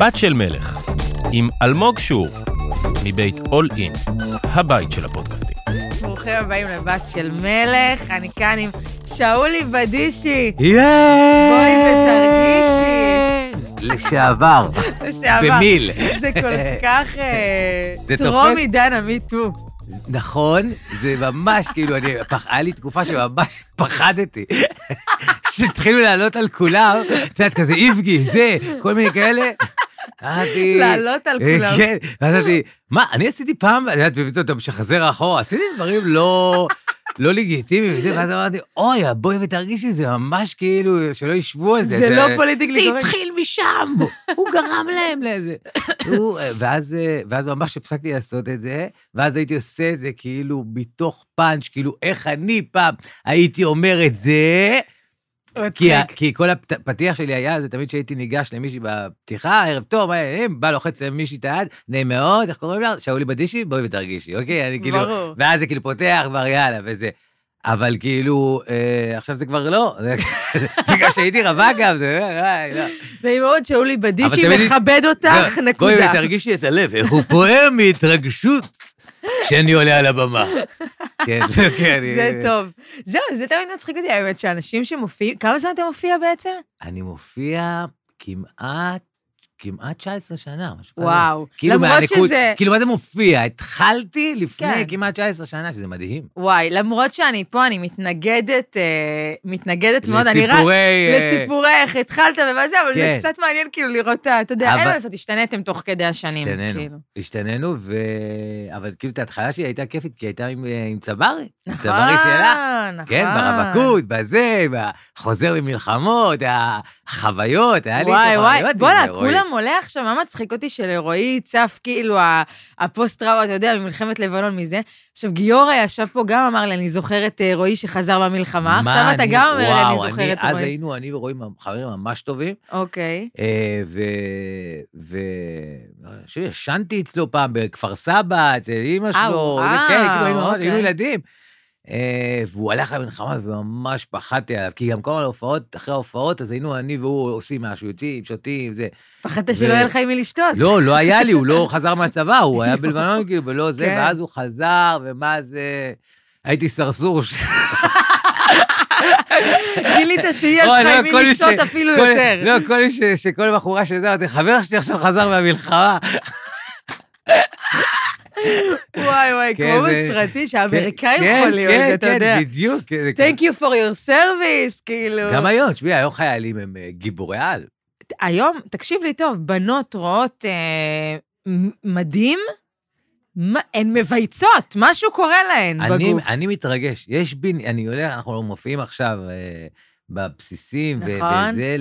בת של מלך, עם אלמוג שור, מבית אול אין, הבית של הפודקאסטים. ברוכים הבאים לבת של מלך, אני כאן עם שאולי בדישי. יאיי! בואי ותרגישי. לשעבר. לשעבר. במיל. זה כל כך אה, טרום? עידן המיטו. נכון, זה ממש כאילו, אני, פח- היה לי תקופה שממש פחדתי. שהתחילו לעלות על כולם, את יודעת, כזה איבגי, זה, כל מיני כאלה. אמרתי... לעלות על אה, כולם. כן, ואז אמרתי, מה, אני עשיתי פעם, את יודעת, פתאום אתה משחזר אחורה, עשיתי דברים לא... לא לגיטימיים, וזה, ואז אמרתי, אוי, בואי ותרגישי, זה ממש כאילו, שלא ישבו על זה. זה לא פוליטיקלי זה קורקט. התחיל משם, הוא גרם להם לזה. אה, ואז ממש הפסקתי לעשות את זה, ואז הייתי עושה את זה כאילו מתוך פאנץ', כאילו איך אני פעם הייתי אומר את זה, כי. כי כל הפתיח שלי היה, זה תמיד שהייתי ניגש למישהי בפתיחה, ערב טוב, מה העניינים? בא לוחץ למישהי את היד, נעים מאוד, איך קוראים לה? שאולי בדישי, בואי ותרגישי, אוקיי? אני כאילו, ברור. ואז זה כאילו פותח כבר, יאללה, וזה. אבל כאילו, אה, עכשיו זה כבר לא, בגלל שהייתי רווק גם, זה, לא. נעים מאוד שאולי בדישי מכבד אותך, בואי נקודה. ותרגישי את הלב, איך הוא פועם מהתרגשות כשאני עולה על הבמה. כן, כן. זה אני- טוב. זהו, זה תמיד מצחיק אותי, האמת, שאנשים שמופיעים... כמה זמן אתה מופיע בעצם? אני מופיע כמעט, כמעט 19 שנה, משהו כזה. וואו. כאילו למרות מהנקוד- שזה... כאילו, מה זה מופיע? התחלתי לפני כן. כמעט 19 שנה, שזה מדהים. וואי, למרות שאני פה, אני מתנגדת, אה, מתנגדת מאוד. אני רק... לסיפורי... אה, לסיפורי איך התחלת ומה זה, אבל זה כן. קצת מעניין כאילו לראות, אתה יודע, אין אבל- מה לעשות, השתניתם תוך כדי השנים. השתננו, כאילו. השתננו, ו... אבל כאילו, את ההתחלה שלי הייתה כיפית, כי הייתה עם, אה, עם צברי. עם נכון, צברי שלך. נכון. כן, ברווקות, בזה, חוזר ממלחמות, החוויות, היה לי את וואי, וואי, החוויות. בואנה, עם. כולם עולה עכשיו, מה מצחיק אותי שלרועי צף כאילו ה- הפוסט-טראומה, אתה יודע, ממלחמת לבנון מזה. עכשיו, גיורא ישב פה, גם אמר לי, אני זוכרת אה, רועי שחזר מהמלחמה, מה עכשיו אתה אני- גם אומר לי, אני זוכרת אז רועי. היינו, אני ורועי חברים ממש טובים. אוקיי. אה, ו... ו... אני חושב שישנתי אצלו פעם בכפר סבא, אצל אימא שלו, זה, כן, כאילו היינו, אוקיי. היינו ילדים. אה, והוא הלך למלחמה וממש פחדתי עליו, כי גם כל ההופעות, אחרי ההופעות, אז היינו אני והוא עושים משהו, יוצאים, שותים, זה. פחדת שלא יהיה לך עם מי לשתות. לא, לא היה לי, הוא לא חזר מהצבא, הוא היה בלבנון כאילו, ולא זה, כן. ואז הוא חזר, ומה זה... הייתי סרסור. גילית שיש לך לא, עם מי לשתות ש- אפילו כל- יותר. לא, כל מי ש... שכל בחורה שזה, אמרתי, חבר שלי עכשיו חזר מהמלחמה. וואי וואי, כן, כמו בסרטים שהאמריקאים כן, להיות, כן, אתה כן, יודע. בדיוק. כן, זה Thank you for your service, כאילו. גם היום, תשמעי, היום חיילים הם אה, גיבורי על. היום, תקשיב לי טוב, בנות רואות אה, מדים, מה- הן מבייצות, משהו קורה להן אני, בגוף. אני מתרגש. יש בי, אני הולך, אנחנו מופיעים עכשיו אה, בבסיסים, נכון. וזה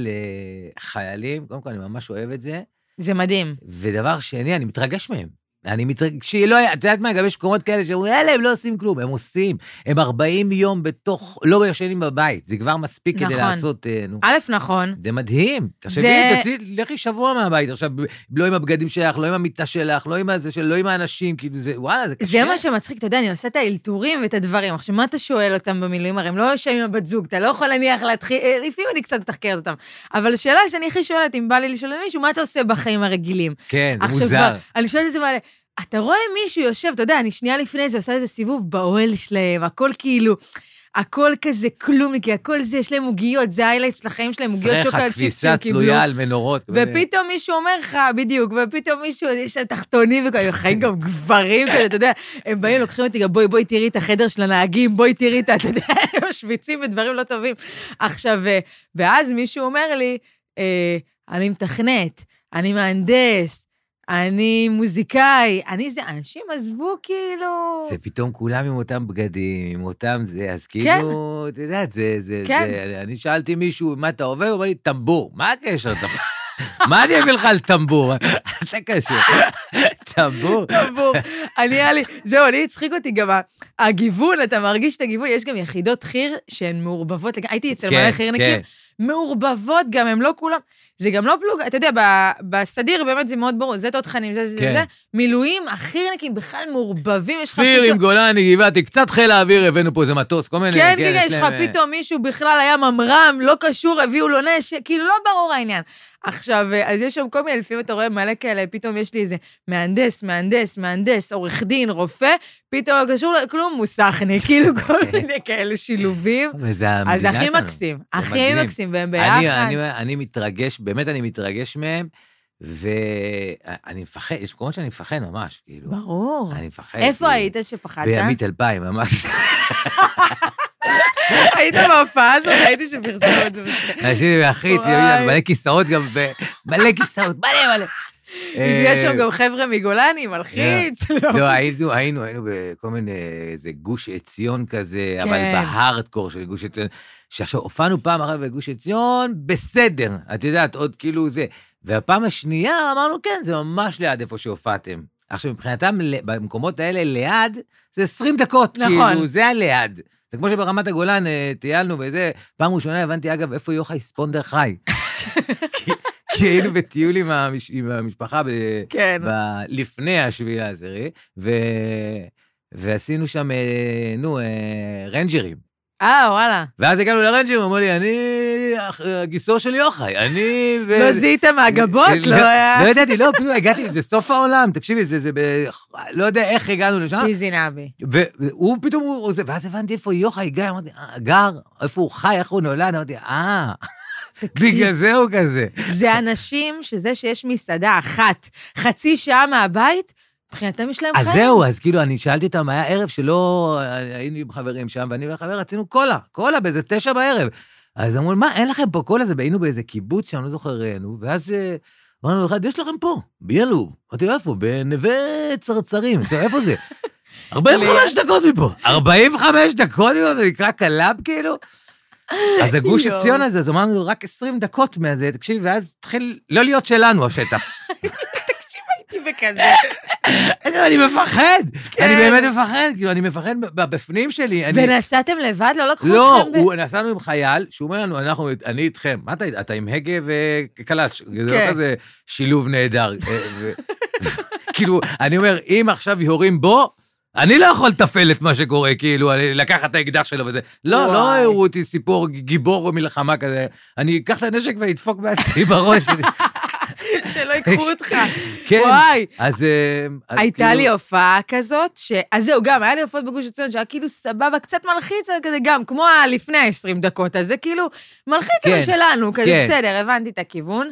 לחיילים, קודם כל, אני ממש אוהב את זה. זה מדהים. ודבר שני, אני מתרגש מהם. אני מתרגש, שהיא לא היה, את יודעת מה, גם יש מקומות כאלה שאומרים, יאללה, הם לא עושים כלום, הם עושים. הם 40 יום בתוך, לא ישנים בבית, זה כבר מספיק כדי נכון. לעשות, אה, נו. א', נכון, זה מדהים. תחשבי, זה- תוציאי, לכי שבוע מהבית עכשיו, לא עם הבגדים שלך, לא עם המיטה שלך, לא עם הזה לא עם האנשים, כאילו זה, וואלה, זה קשה. זה מה שמצחיק, אתה יודע, אני עושה את האלתורים ואת הדברים. עכשיו, מה אתה שואל אותם במילואים? הרי הם לא יושבים עם הבת זוג, אתה לא יכול להניח להתחיל, אה, לפעמים אני קצת מתחקרת אותם. אבל השאלה שאני הכי שואלת, אם בא לי לשאול מישהו, מה אתה עושה בחיים הרגילים? כן, עכשיו מוזר. כבר, אני שואלת את זה מלא, אתה רואה מישהו יושב, אתה יודע, אני שנייה לפני זה עושה איזה סיבוב באוהל שלהם, הכל כאילו, הכל כזה כלומיקי, הכל זה, יש להם עוגיות, זה ההיילייט של החיים שלהם, עוגיות שוקולד צ'יפס שהם קיבלו. תלויה על מנורות. ופתאום מישהו אומר לך, בדיוק, ופתאום מישהו, יש להם תחתונים וכאלה, חיים גם גברים כזה, אתה יודע, הם באים, לוקחים אותי גם, בואי, בואי תראי את החדר של הנהגים, בואי תראי את, ה- אתה יודע, הם משוויצים בדברים לא טובים. עכשיו, אה, ואז מישהו אומר לי, אה, אני מתכנת, אני מהנדס, אני מוזיקאי, אני זה, אנשים עזבו כאילו... זה פתאום כולם עם אותם בגדים, עם אותם זה, אז כאילו, את יודעת, זה, זה, כן. זה, אני שאלתי מישהו, מה אתה עובר? הוא אמר לי, טמבור. מה הקשר? מה אני אביא לך על טמבור? אתה קשה. טמבור? טמבור. אני היה לי, זהו, אני הצחיק אותי גם הגיוון, אתה מרגיש את הגיוון, יש גם יחידות חי"ר שהן מעורבבות, הייתי אצל כן, מלא חי"רניקים, כן. מעורבבות גם, הם לא כולם, זה גם לא פלוגה, אתה יודע, בסדיר באמת זה מאוד ברור, זה תותחנים, זה זה כן. זה. מילואים, החי"רניקים בכלל מעורבבים, יש לך פתאום... גולני, גבעתי, קצת חיל האוויר, הבאנו פה איזה מטוס, כל מיני... כן, כן, יש לך אה, פתאום מישהו בכלל היה ממר"ם, לא קשור, הביאו לו נשק, כאילו לא ברור העניין. עכשיו, אה, אז יש שם כל מיני, לפעמים אתה רואה מלא כאלה, פתאום יש לי איזה מהנדס, מהנדס, מהנדס, עורך דין, רופא, פתאום לא קשור לכלום, מוסכניק, כאילו כל מיני כאלה שילובים. אז זה הכי. מקסים, הכי מדהים. והם אני, ביחד. אני, אני מתרגש, באמת אני מתרגש מהם, ואני מפחד, יש מקומות שאני מפחד ממש, כאילו. ברור. אני מפחד. איפה כאילו. היית שפחדת? בימית אלפיים, ממש. היית בהופעה הזאת? הייתי. בסרט. אנשים וואי. מלא כיסאות גם, מלא כיסאות, מלא מלא. אם יש שם אה, גם חבר'ה מגולני, מלחיץ. לא, היינו, היינו, היינו בכל מיני, איזה גוש עציון כזה, אבל כן. בהארדקור של גוש עציון. שעכשיו הופענו פעם אחת בגוש עציון, בסדר, את יודעת, עוד כאילו זה. והפעם השנייה אמרנו, כן, זה ממש ליד איפה שהופעתם. עכשיו, מבחינתם, במקומות האלה ליד, זה 20 דקות, נכון. כאילו, זה הליד. זה כמו שברמת הגולן אה, טיילנו וזה, פעם ראשונה הבנתי, אגב, איפה יוחאי ספונדר חי. כי, היינו בטיול עם, המש, עם המשפחה ב, כן. ב, לפני השביעי לעשירי, ו, ועשינו שם, אה, נו, אה, רנג'רים. אה, וואלה. ואז הגענו לרנג'רים, הוא אמר לי, אני גיסו של יוחאי, אני... ו- לא זיהית מהגבות? לא היה... לא ידעתי, לא, פתאום הגעתי, זה סוף העולם, תקשיבי, זה, זה ב... לא יודע איך הגענו לשם. פיזי נבי. ו- והוא פתאום, ואז הבנתי איפה יוחאי גר, אמרתי, אה, גר, איפה הוא חי, איך הוא נולד, אמרתי, אה, בגלל זה הוא כזה. זה אנשים שזה שיש מסעדה אחת, חצי שעה מהבית, מבחינתם יש להם אז חיים. זהו, אז כאילו, אני שאלתי אותם, היה ערב שלא היינו עם חברים שם, ואני והחבר רצינו קולה, קולה באיזה תשע בערב. אז אמרו, מה, אין לכם פה קולה? זה היינו באיזה קיבוץ שם, לא זוכר, נו, ואז אה, אמרנו אחד, יש לכם פה, ביאלוב. אמרתי, איפה? בנווה צרצרים. איפה זה? 45 דקות מפה. 45 דקות מפה, זה נקרא קלאב כאילו? אז הגוש. עציון הזה, אז אמרנו, רק 20 דקות מהזה, תקשיבי, ואז התחיל לא להיות שלנו השטח. הייתי בכזה. עכשיו, אני מפחד, כן. אני באמת מפחד, כאילו, אני מפחד בפנים שלי. ונסעתם לבד? לא לקחו לא, אתכם? הוא- נסענו עם חייל, שהוא אומר לנו, אנחנו, אני איתכם. מה אתה, אתה עם הגה וקלאץ', זה לא כן. כזה שילוב נהדר. אה, כאילו, אני אומר, אם עכשיו יורים בו, אני לא יכול לתפעל את מה שקורה, כאילו, לקחת את האקדח שלו וזה. לא, לא וואי. הראו אותי סיפור גיבור מלחמה כזה. אני אקח את הנשק ואדפוק בעצמי בראש. שלא ייקחו אותך. כן. וואי. אז... אה, אז הייתה כאילו- לי הופעה כזאת, ש... אז זהו, גם, היה לי הופעות בגוש עציון שהיה כאילו סבבה, קצת מלחיץ, אבל כזה גם, כמו הלפני ה-20 דקות, אז זה כאילו מלחיץ, אבל כן, שלנו, כזה כן. בסדר, הבנתי את הכיוון.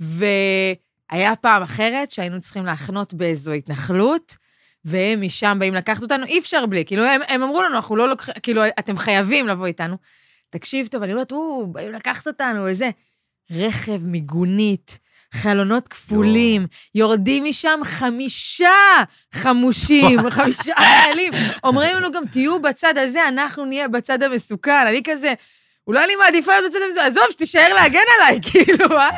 והיה פעם אחרת שהיינו צריכים להחנות באיזו התנחלות, והם משם באים לקחת אותנו, אי אפשר בלי, כאילו, הם, הם אמרו לנו, אנחנו לא לוקחים, כאילו, אתם חייבים לבוא איתנו. תקשיב טוב, אני אומרת, או, באים לקחת אותנו, וזה. רכב, מיגונית, חלונות כפולים, יורדים משם חמישה חמושים, חמישה חיילים. אומרים לנו גם, תהיו בצד הזה, אנחנו נהיה בצד המסוכן. אני כזה, אולי אני מעדיפה להיות בצד המסוכן, עזוב, שתישאר להגן עליי, כאילו, אה?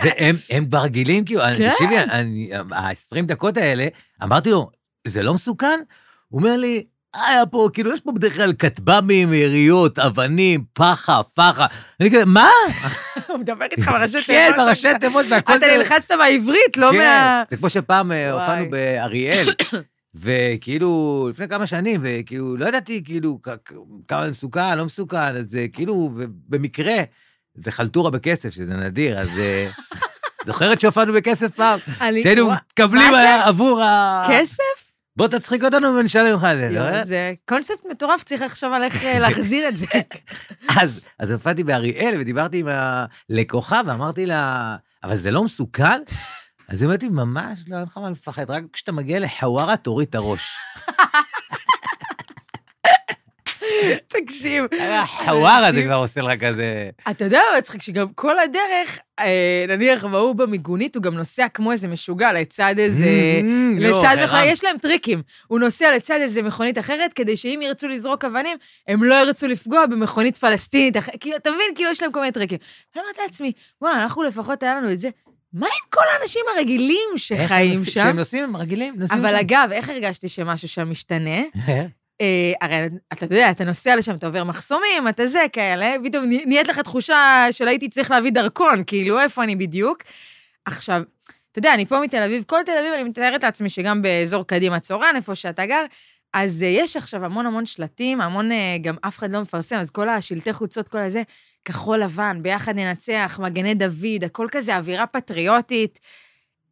הם, כבר רגילים, כאילו, כן. תקשיבי, אני- ה-20 דקות האלה, אמרתי לו, זה לא מסוכן? הוא אומר לי, היה פה, כאילו, יש פה בדרך כלל כטב"מים, יריות, אבנים, פחה, פחה. אני כזה, מה? הוא מדבר איתך בראשי תיבות. כן, בראשי תיבות, והכל אתה נלחצת מהעברית, לא כן, מה... זה כמו שפעם אה. הופענו באריאל, וכאילו, לפני כמה שנים, וכאילו, לא ידעתי, כאילו, כמה מסוכן, לא מסוכן, אז אה, כאילו, ובמקרה, זה חלטורה בכסף, שזה נדיר, אז... אה, זוכרת שהופענו בכסף פעם? שהיינו מקבלים זה? עבור ה... כסף? בוא תצחיק אותנו ונשלם לך על זה. לא? זה קונספט מטורף, צריך לחשוב על איך להחזיר את זה. אז, אז הופעתי באריאל ודיברתי עם הלקוחה ואמרתי לה, אבל זה לא מסוכן? אז היא אומרת לי, ממש לא, אין לך מה לפחד, רק כשאתה מגיע לחווארה תוריד את הראש. תקשיב. חווארה זה כבר עושה לך כזה... אתה יודע מה מצחיק? שגם כל הדרך, אה, נניח, והוא במיגונית, הוא גם נוסע כמו איזה משוגע לצד איזה... Mm, לא, לצד. מכונית, יש להם טריקים. הוא נוסע לצד איזה מכונית אחרת, כדי שאם ירצו לזרוק אבנים, הם לא ירצו לפגוע במכונית פלסטינית אחרת. כאילו, אתה מבין? כאילו, יש להם כל מיני טריקים. אני אומרת לעצמי, וואי, אנחנו לפחות היה לנו את זה. מה עם כל האנשים הרגילים שחיים שם? כשהם נוסעים, הם רגילים, נוסעים אבל. אגב, איך הרגשתי שמשהו שם משתנה? אה, הרי אתה יודע, אתה נוסע לשם, אתה עובר מחסומים, אתה זה, כאלה, פתאום נה- נהיית לך תחושה של הייתי צריך להביא דרכון, כאילו, איפה אני בדיוק? עכשיו, אתה יודע, אני פה מתל אביב, כל תל אביב, אני מתארת לעצמי שגם באזור קדימה צורן, איפה שאתה גר, אז אה, יש עכשיו המון המון שלטים, המון, אה, גם אף אחד לא מפרסם, אז כל השלטי חוצות, כל הזה, כחול לבן, ביחד ננצח, מגני דוד, הכל כזה אווירה פטריוטית.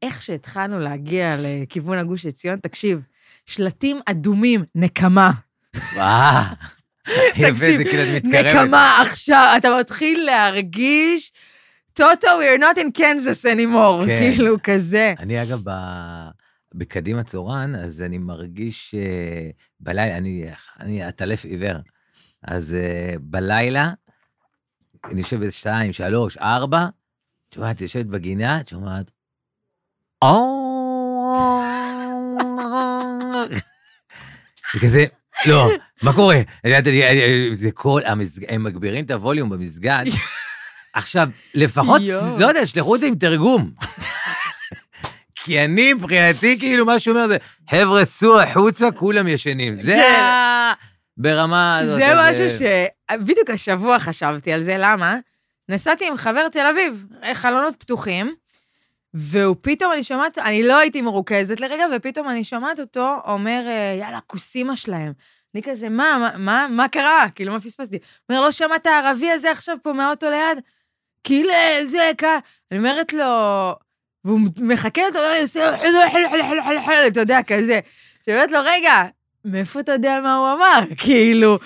איך שהתחלנו להגיע לכיוון הגוש עציון, תקשיב, שלטים אדומים, נקמה. וואו. תקשיב, כאילו. נקמה עכשיו, אתה מתחיל להרגיש, טוטו, we're not in Kansas anymore, כן. כאילו, כזה. אני אגב, ב- בקדימה צורן, אז אני מרגיש אה, בלילה, אני, אני עטלף עיוור, אז אה, בלילה, אני יושב באיזה שתיים, שלוש, ארבע, את שומעת, יושבת בגינה, את שומעת, וכזה, לא, מה קורה? זה כל, המסג- הם מגבירים את הווליום במסגד. עכשיו, לפחות. לא יודע, שלחו אותי עם תרגום. כי אני, מבחינתי, כאילו, מה שהוא אומר זה, חבר'ה, צאו החוצה, כולם ישנים. זה כן. ברמה הזאת. זה משהו ש... בדיוק השבוע חשבתי על זה, למה? נסעתי עם חבר תל אביב, חלונות פתוחים, והוא פתאום, אני שומעת, אני לא הייתי מרוכזת לרגע, ופתאום אני שומעת אותו אומר, אה, יאללה, כוס אימא שלהם. אני כזה, מה, מה, מה, מה קרה? כאילו, מה פספסתי? הוא אומר, לא שמעת הערבי הזה עכשיו פה מהאוטו ליד? כאילו, זה, כ... אני אומרת לו, והוא מחכה אותו, אני עושה, אתה יודע, כזה. שאני אומרת לו, רגע, מאיפה אתה יודע מה הוא אמר? כאילו,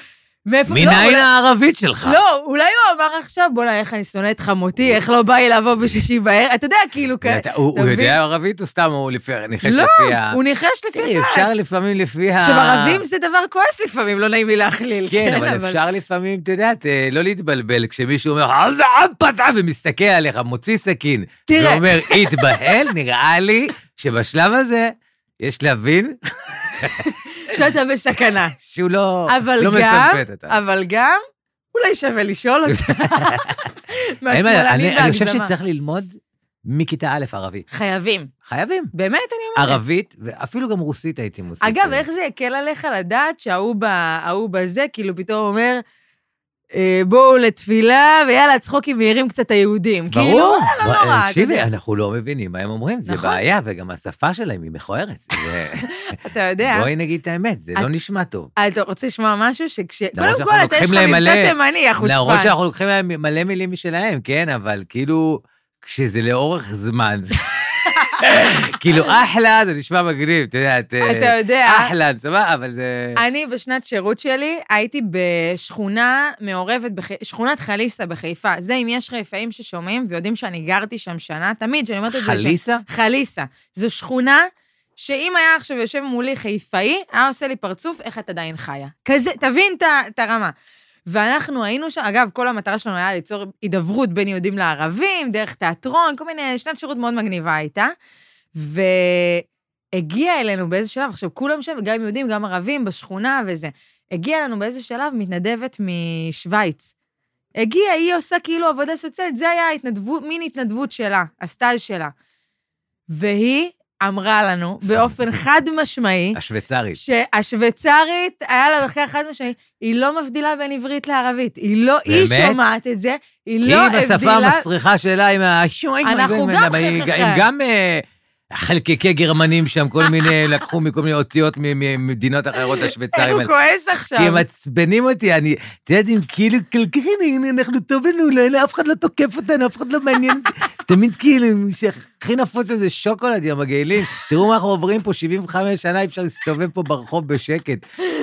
מאיפה... לא, מניין אולי- הערבית שלך? לא, אולי הוא אמר עכשיו, בוא'נה, איך אני שונא את חמותי, איך לא בא לי לבוא בשישי בערב, אתה יודע, כאילו, כ- אתה- הוא? יודע ערבית או סתם הוא ניחש לא, לפי ה... הוא ניחש לפי הכעס. אפשר לפעמים לפי ה... עכשיו, ערבים זה דבר כועס לפעמים, לא נעים לי להכליל. כן, אבל אפשר לפעמים, את יודעת, אה, לא להתבלבל, כשמישהו אומר, "עזה עבדה", ומסתכל עליך, מוציא סכין, תראה. ואומר, התבהל, נראה לי שבשלב הזה יש להבין שאתה בסכנה. שהוא לא אבל לא גם, מסמפת אותה. אבל גם, אולי שווה לשאול אותה. מהשמאלנים אני אני חושב. שצריך ללמוד מכיתה א' ערבית. חייבים. חייבים. באמת, אני אומרת. ערבית, ואפילו גם רוסית הייתי מוסיף. אגב. איך זה יקל עליך לדעת שההוא בזה, כאילו פתאום אומר, בואו לתפילה, ויאללה, צחוקים מהירים קצת היהודים. כאילו, ברור. אה, לא נורא, אתה תקשיבי, יודע. אנחנו לא מבינים מה הם אומרים, זה נכון. בעיה, וגם השפה שלהם היא מכוערת. אתה יודע. בואי נגיד את האמת, זה לא נשמע טוב. אתה רוצה לשמוע משהו שכש... קודם שאנחנו כל, אתה יש לך מבטא תימני, החוצפן. למרות שאנחנו לוקחים להם מלא מילים משלהם, כן, אבל כאילו, כשזה לאורך זמן, כאילו אחלה, זה נשמע מגניב, את יודעת. אה, אתה יודע, אחלה, סבבה, אבל זה... אני בשנת שירות שלי הייתי בשכונה מעורבת. שכונת חליסה בחיפה. זה אם יש חיפאים ששומעים ויודעים שאני גרתי שם שנה, תמיד כשאני אומרת את זה... חליסה? חליסה. זו שכונה שאם היה עכשיו יושב מולי חיפאי, היה עושה לי פרצוף, איך את עדיין חיה. כזה, תבין את הרמה. ואנחנו היינו שם, אגב, כל המטרה שלנו היה ליצור הידברות בין יהודים לערבים, דרך תיאטרון, כל מיני, שנת שירות מאוד מגניבה הייתה. והגיע אלינו באיזה שלב, עכשיו כולם שם, גם יהודים, גם ערבים, בשכונה וזה. הגיע אלינו באיזה שלב מתנדבת משוויץ. הגיעה, היא עושה כאילו עבודה סוציאלית, זה היה ההתנדבות, מין התנדבות שלה, הסטאז' שלה. והיא אמרה לנו באופן חד משמעי, השוויצרית. שהשוויצרית, היה לה מחקר חד משמעי, היא לא מבדילה בין עברית לערבית. היא לא, היא באמת? שומעת את זה, היא היא לא עם השפה הבדילה... המסריחה שלה, עם השוינג. אנחנו גם אבל היא- חככה. הם גם אה, חלקיקי גרמנים שם, כל מיני, לקחו מכל מיני אותיות ממדינות אחרות, איך השוויצרים הוא. כועס עכשיו. כי הם מעצבנים אותי, אני, את יודעת, הם כאילו, כך, הנה, אנחנו טוב לנו, אף אחד לא תוקף אותנו, אף אחד לא מעניין. תמיד כאילו, שהכי נפוץ זה שוקולד, יא מגעילים. תראו מה אנחנו עוברים פה 75 שנה, אפשר להסתובב פה ברחוב בשקט.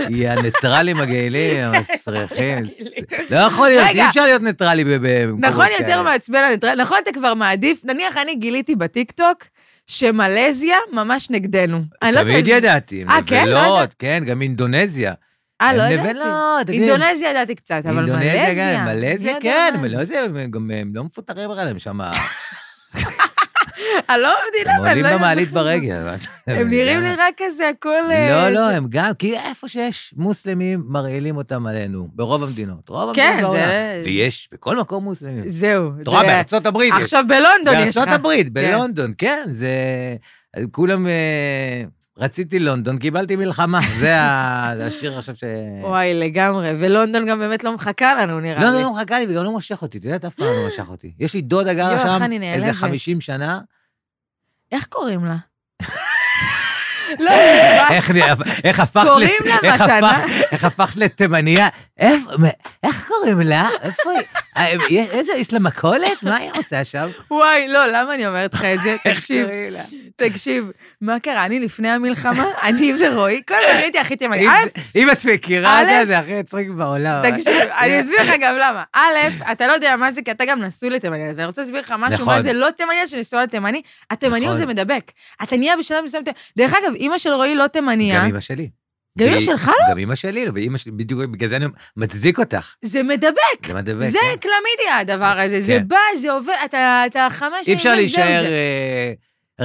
יא ניטרלים מגעילים, יא מסריחים. לא יכול להיות. אי אפשר להיות ניטרלי במקומות נכון כאלה. יותר מעצבן הניטרל, נכון אתה כבר מעדיף, נניח אני גיליתי בטיקטוק שמלזיה ממש נגדנו. לא תמיד ידעתי, הם אה, כן? לא נבלות. כן, גם אינדונזיה. אה, לא ידעתי. נבלות. אינדונזיה ידעתי קצת, אבל אינדונזיה, מלזיה. גם, מלזיה, כן? מלזיה, הם גם הם לא מפוטרים בכלל, הם שם, אני לא מבינה, הם עולים לא במעלית. ברגל. הם נראים לי רק כזה, הכל... אה, לא, לא, הם גם, כי איפה שיש מוסלמים, מרעילים אותם עלינו, ברוב המדינות. רוב כן, המדינות בעולם. זה- ויש בכל מקום מוסלמים. זהו. את רואה, בארצות הברית. עכשיו בלונדון יש לך. בארצות הברית, בלונדון, כן, זה... כולם... רציתי לונדון, קיבלתי מלחמה. זה השיר עכשיו ש... וואי, לגמרי. ולונדון גם באמת לא מחכה לנו, נראה לי. לונדון לא מחכה לי וגם לא מושך אותי, את יודעת, אף פעם לא משך אותי. יש לי דודה גרה שם איזה נעלבת. 50 שנה. איך קוראים לה? לא. איך הפכת... קוראים לה מתנה. איך הפכת לתימניה? איך קוראים לה? איפה היא? אה, יש- איזה, יש לה מכולת? מה היא עושה שם? וואי, לא, למה אני אומרת לך את זה? תקשיב? תקשיב, מה קרה? אני לפני המלחמה, אני ורועי, כל אני הייתי הכי תימנית. אם את מכירה את זה, זה הכי מצחיק בעולם. תקשיב, אני אסביר לך גם למה. א', אתה לא יודע מה זה, כי אתה גם נשוי לתימניה, אז אני רוצה להסביר לך משהו, נכון. מה זה לא תימניה שנשואה לתימני. התימניות נכון. זה מדבק. אתה נהיה בשלב מסוים... דרך אגב, אימא של רועי לא תימניה, גם אמא שלי. גם כי- שלך לא? גם אמא שלי, ואמא שלי, בדיוק בגלל זה אני מצדיק אותך. זה מדבק. זה מדבק. זה כן. קלמידיה, הדבר הזה. זה כן. בא, זה עובר, אתה אתה חמש אי שנים, אפשר להישאר זה. אה,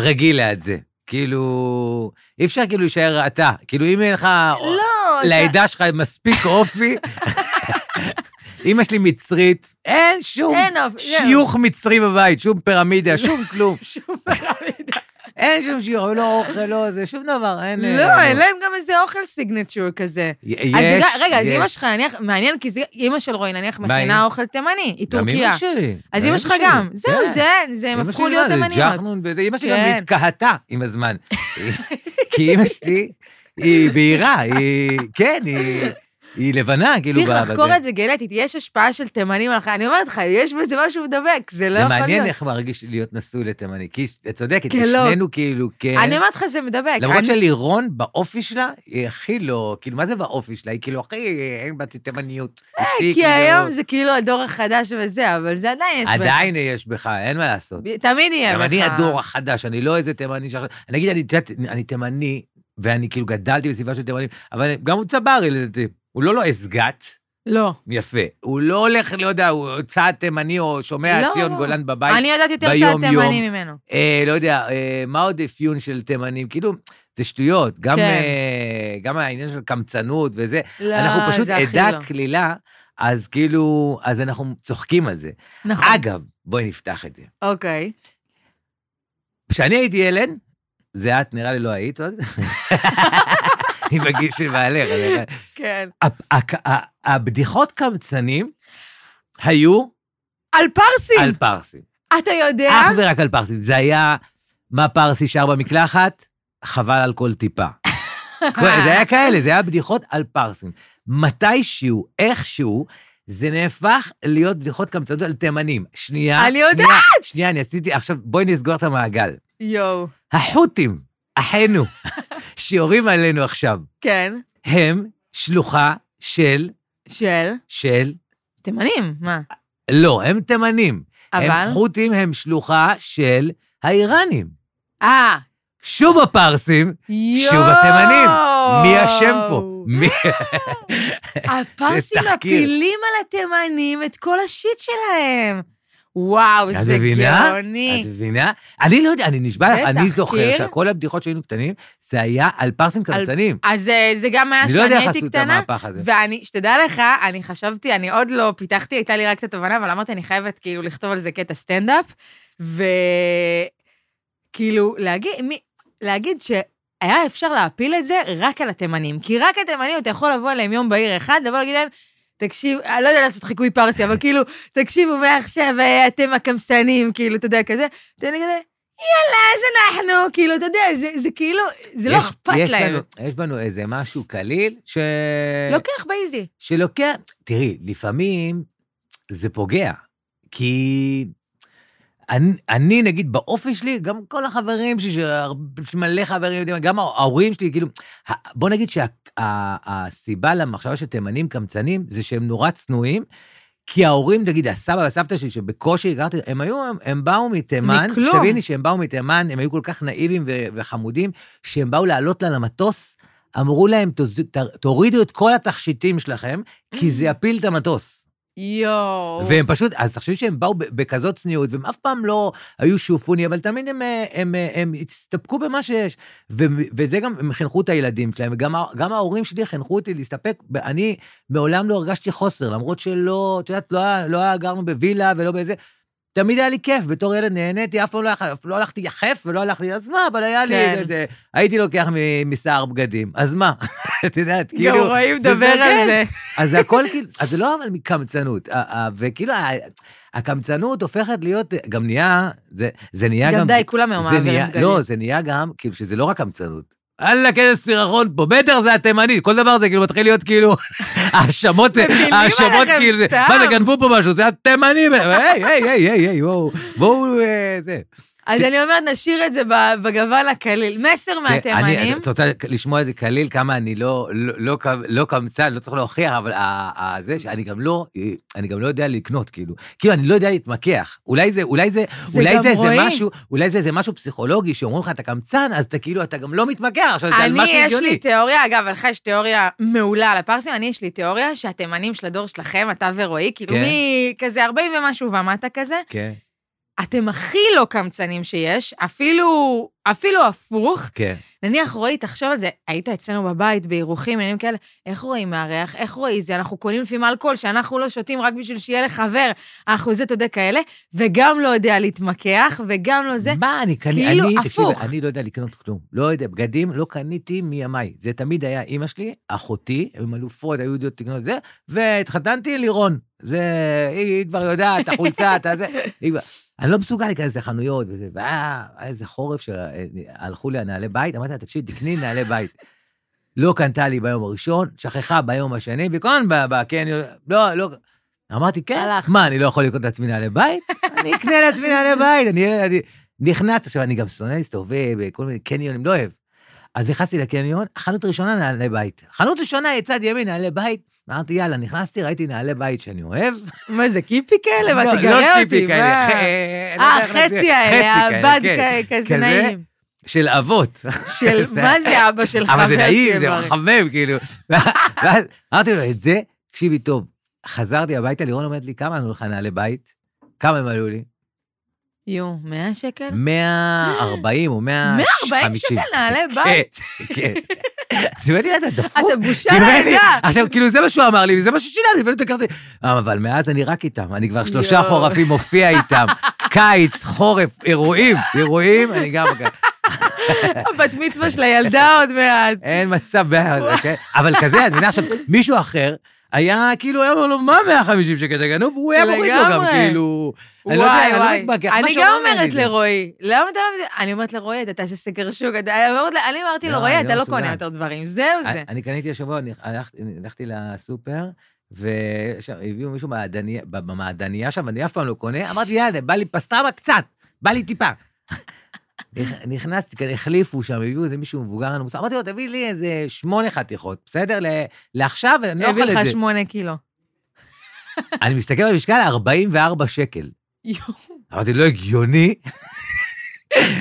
רגיל ליד זה. כאילו, אי אפשר כאילו להישאר אתה. כאילו, אם אין לך... לא, לעדה שלך מספיק אופי. אמא שלי מצרית, אין שום אין. שיוך מצרי בבית, שום פירמידה, שום כלום. שום פירמידה. אין שום שיוך, לא אוכל, לא זה, שום דבר, אין... לא, אה, אין להם גם איזה אוכל סיגנצ'ור כזה. יש, גם- רגע, אז יש. אמא שלך, נניח, מעניין, כי אמא של רועי, נניח, מכינה? אוכל תימני, היא גם טורקיה. אמא שלי. אז גם אמא שלך גם. זהו, כן. זה, זה, הם הפכו להיות תימניות. אמא שלי גם כן. התקהתה עם הזמן. כי אמא שלי היא בהירה, היא, כן, היא, היא לבנה, כאילו, צריך לחקור. את זה גנטית, יש השפעה של תימנים עליך, אני אומרת לך, יש בזה משהו מדבק, זה לא זה יכול להיות. מעניין איך מרגיש להיות נשוי לתימני, כי את צודקת, כן, לא. שנינו כאילו, כן. אני אומרת לך, זה מדבק. למרות שלירון, באופי שלה, היא הכי לא, כאילו, מה זה באופי שלה? היא כאילו, הכי, אין בה תימניות. אשתי, כי כאילו, היום זה כאילו הדור החדש וזה, אבל זה עדיין יש בך. עדיין יש בך, אין מה לעשות. תמיד יהיה בך. אני הדור החדש, אני לא איזה תימני את יודעת, אני תימני, ואני כאילו גדלתי בסביבה של תימנים, אבל גם הוא צברי, לדעתי. הוא לא לועס גת, לא. יפה. הוא לא הולך, לא יודע, הוא צעד תימני או שומע לא, ציון לא. גולן בבית. אני יודעת יותר צעד. תימני ממנו. אה, לא יודע, אה, מה עוד אפיון של תימנים? כאילו, זה שטויות. גם, כן. אה, גם העניין של קמצנות וזה. לא, אנחנו פשוט עדה לא. קלילה, אז כאילו, אז אנחנו צוחקים על זה. נכון. אגב, בואי נפתח את זה. אוקיי. כשאני הייתי ילד, זה את, נראה לי לא היית עוד. היא בגיל של בעלך. כן. הבדיחות קמצנים היו על פרסים! על פרסים. אתה יודע? אך ורק על פרסים. זה היה, מה פרסי שר במקלחת? חבל על כל טיפה. זה היה כאלה, זה היה בדיחות על פרסים. מתישהו, איכשהו, זה נהפך להיות בדיחות קמצנות על תימנים. שנייה. אני שנייה, יודעת! שנייה, אני עשיתי, עכשיו בואי נסגור את המעגל. יואו. החות'ים, אחינו, שיורים עלינו עכשיו, כן. הם שלוחה של, של? של, תימנים, מה? לא, הם תימנים. אבל? הם חות'ים הם שלוחה של האיראנים. אה. שוב הפרסים, יואו! שוב התימנים. מי אשם פה? מי... הפרסים. מפילים על התימנים את כל השיט שלהם. וואו, זה מבינה? גאוני. את מבינה? אני לא יודע, אני נשבע לך, אני זוכר? שכל הבדיחות שהיינו קטנים, זה היה על פרסים על- קמצנים. אז אה, זה גם היה אני לא שאני יודע איך הייתי עשו את קטנה, המהפך הזה. ואני, שתדע לך, אני חשבתי, אני עוד לא פיתחתי, הייתה לי רק את התובנה, אבל אמרתי, אני חייבת כאילו לכתוב על זה קטע סטנדאפ, וכאילו, להגיד, מי, להגיד שהיה אפשר להפיל את זה רק על התימנים, כי רק התימנים, אתה יכול לבוא אליהם יום בהיר אחד, לבוא להגיד להם, תקשיב, אני לא יודע לעשות חיקוי פרסי, אבל כאילו, תקשיבו, מעכשיו אה, אתם הקמסנים, כאילו, אתה יודע, כזה, אתה יודע, כזה, יאללה, אז אנחנו, כאילו, אתה יודע, זה, זה כאילו, זה לא יש- אכפת יש להם. לנו- יש בנו איזה משהו קליל, ש... לוקח באיזי. שלוקח... תראי, לפעמים זה פוגע, כי אני, אני, נגיד, באופי שלי, גם כל החברים שלי, שהרבה- שמלא חברים גם ההורים שלי, כאילו, בוא נגיד שהסיבה למחשבה של תימנים קמצנים, זה שהם נורא צנועים, כי ההורים, נגיד, הסבא והסבתא שלי, שבקושי הכרתי, הם היו, הם, הם באו מתימן, מכלום. שתביני שהם באו מתימן, הם היו כל כך נאיבים ו- וחמודים, שהם באו לעלות לה למטוס, אמרו להם, "תוז- ת- תורידו את כל התכשיטים שלכם, כי זה יפיל את המטוס. יואו. והם פשוט, אז תחשבי שהם באו בכזאת צניעות, והם אף פעם לא היו שופוני, אבל תמיד הם, אה, הם, הם, הם הסתפקו במה שיש. ו, וזה גם, הם חינכו את הילדים שלהם, וגם גם ההורים שלי חינכו אותי להסתפק, אני מעולם לא הרגשתי חוסר, למרות שלא, את יודעת, לא, לא היה גרנו בווילה ולא באיזה, תמיד היה לי כיף, בתור ילד נהניתי, אף פעם לא, לא הלכתי יחף ולא הלכתי, אז מה, אבל היה לי, כן. את, אה, הייתי לוקח משיער בגדים, אז מה? את יודעת, כאילו... גם רואים זה- זה- על כן. זה. אז זה הכל כאילו, אז זה לא אבל מקמצנות, וכאילו, הקמצנות הופכת להיות, גם נהיה, זה, זה נהיה גם... גם די, כולם היום זה מעבירים בגדים. לא, זה נהיה גם, כאילו, שזה לא רק קמצנות. אללה, איזה סירחון פה, בטח זה התימני, כל דבר זה כאילו מתחיל להיות כאילו, האשמות, האשמות כאילו. מה זה, גנבו פה משהו, זה התימני, היי, היי, היי, היי, היי, בואו, בואו, אה, זה. אז אני אומרת, נשאיר את זה בגוון הקליל. מסר כן, אני- מהתימנים. את רוצה לשמוע את זה קליל, כמה אני לא, לא, לא, לא קמצן, לא צריך להוכיח, אבל זה שאני גם לא, אני גם לא יודע לקנות, כאילו. כאילו, אני לא יודע להתמקח. אולי זה, אולי זה, אולי זה איזה. משהו, אולי זה איזה משהו פסיכולוגי, שאומרים לך, אתה קמצן, אז אתה כאילו, אתה גם לא מתמקח, עכשיו זה על אני, משהו יש הגיוני. לי תיאוריה, אגב, לך יש תיאוריה מעולה על הפרסים, אני, יש לי תיאוריה שהתימנים של הדור שלכם, אתה ורועי, כאילו כן. מכזה 40 ומשהו ומטה כזה, כן, אתם הכי לא קמצנים שיש, אפילו, אפילו הפוך. כן. נניח, רועי, תחשוב על זה, היית אצלנו בבית, באירוחים, עניינים כאלה, איך רועי מארח, איך רועי זה, אנחנו קונים לפעמים אלכוהול, שאנחנו לא שותים רק בשביל שיהיה לחבר, אנחנו זה, אתה יודע, כאלה, וגם לא יודע להתמקח, וגם לא זה. מה, אני קניתי, כאילו אני, הפוך. אני לא יודע לקנות כלום. לא יודע, בגדים לא קניתי מימיי. זה תמיד היה אימא שלי, אחותי, הן אלופות, היו יודעות לקנות את זה, והתחתנתי לירון. זה, היא, היא כבר יודעת, החולצה, אתה זה, היא כבר... אני לא מסוגל להיכנס לחנויות וזה, והיה היה איזה חורף שהלכו לי הנעלי בית, אמרתי לה, תקשיב, תקני נעלי בית. לא קנתה לי ביום הראשון, שכחה ביום השני, וכאן בקניון, לא, לא... אמרתי, כן, הלכת. מה, אני לא יכול לקנות לעצמי נעלי בית? אני אקנה לעצמי נעלי בית, אני, אני נכנס, עכשיו, אני גם שונא להסתובב בכל מיני קניונים, לא אוהב. אז נכנסתי לקניון, חנות ראשונה נעלי בית. חנות ראשונה, צד ימין, נעלי בית. אמרתי, יאללה, נכנסתי, ראיתי נעלי בית שאני אוהב. מה זה, קיפי כאלה? מה, לא, תגרה לא אותי, טיפי כאלה, מה? ח- לא אה, יודע איך להסביר. חצי האלה, הבד כן. כזה נעים. של אבות. של, מה זה אבא של חבר אבל זה נעים, זה? מחמם, כאילו. ואז אמרתי לו, את זה, תקשיבי טוב, חזרתי הביתה, לירון אומרת לי, כמה ענו לך נעלי בית? כמה הם עלו לי? יו, 100 שקל? 140 או 150. 140 שקל נעלי בית? כן, כן. אז הבאתי לה את הדפוק. אתה בושה לעדה. עכשיו, כאילו, זה מה שהוא אמר לי, וזה מה ששילמתי, ואני הכרתי. אבל מאז אני רק איתם, אני כבר שלושה. חורפים מופיע איתם. קיץ, חורף, אירועים, אירועים, אני גם... הבת מצווה של הילדה עוד מעט. אין מצב, כן? אבל כזה, את מבינה עכשיו, מישהו אחר, היה כאילו, היה אומר לו, מה 150 שקל אתה גנוב? והוא היה מוריד לו גם. כאילו... אני לא יודע, וואי, אני לא וואי. אני גם אומרת. לרועי, למה אתה לא... אני אומרת לרועי, אתה תעשה סקר שוק, אני אמרתי לא, לרועי, אני אתה לא לא קונה. יותר דברים, זהו זה. אני- אני קניתי השבוע, אני הלכתי- לסופר, והביאו מישהו במעדניה שם, אני אף פעם לא קונה, אמרתי, יאללה, בא לי פסטרמה קצת, בא לי טיפה. נכ- נכנסתי, כאן החליפו שם, הביאו איזה מישהו מבוגר, אמרתי לו, תביא לי איזה שמונה חתיכות, בסדר? לעכשיו, אני לא הביא אוכל לך את זה. שמונה קילו. אני מסתכל במשקל, 44 שקל. אמרתי, לא הגיוני.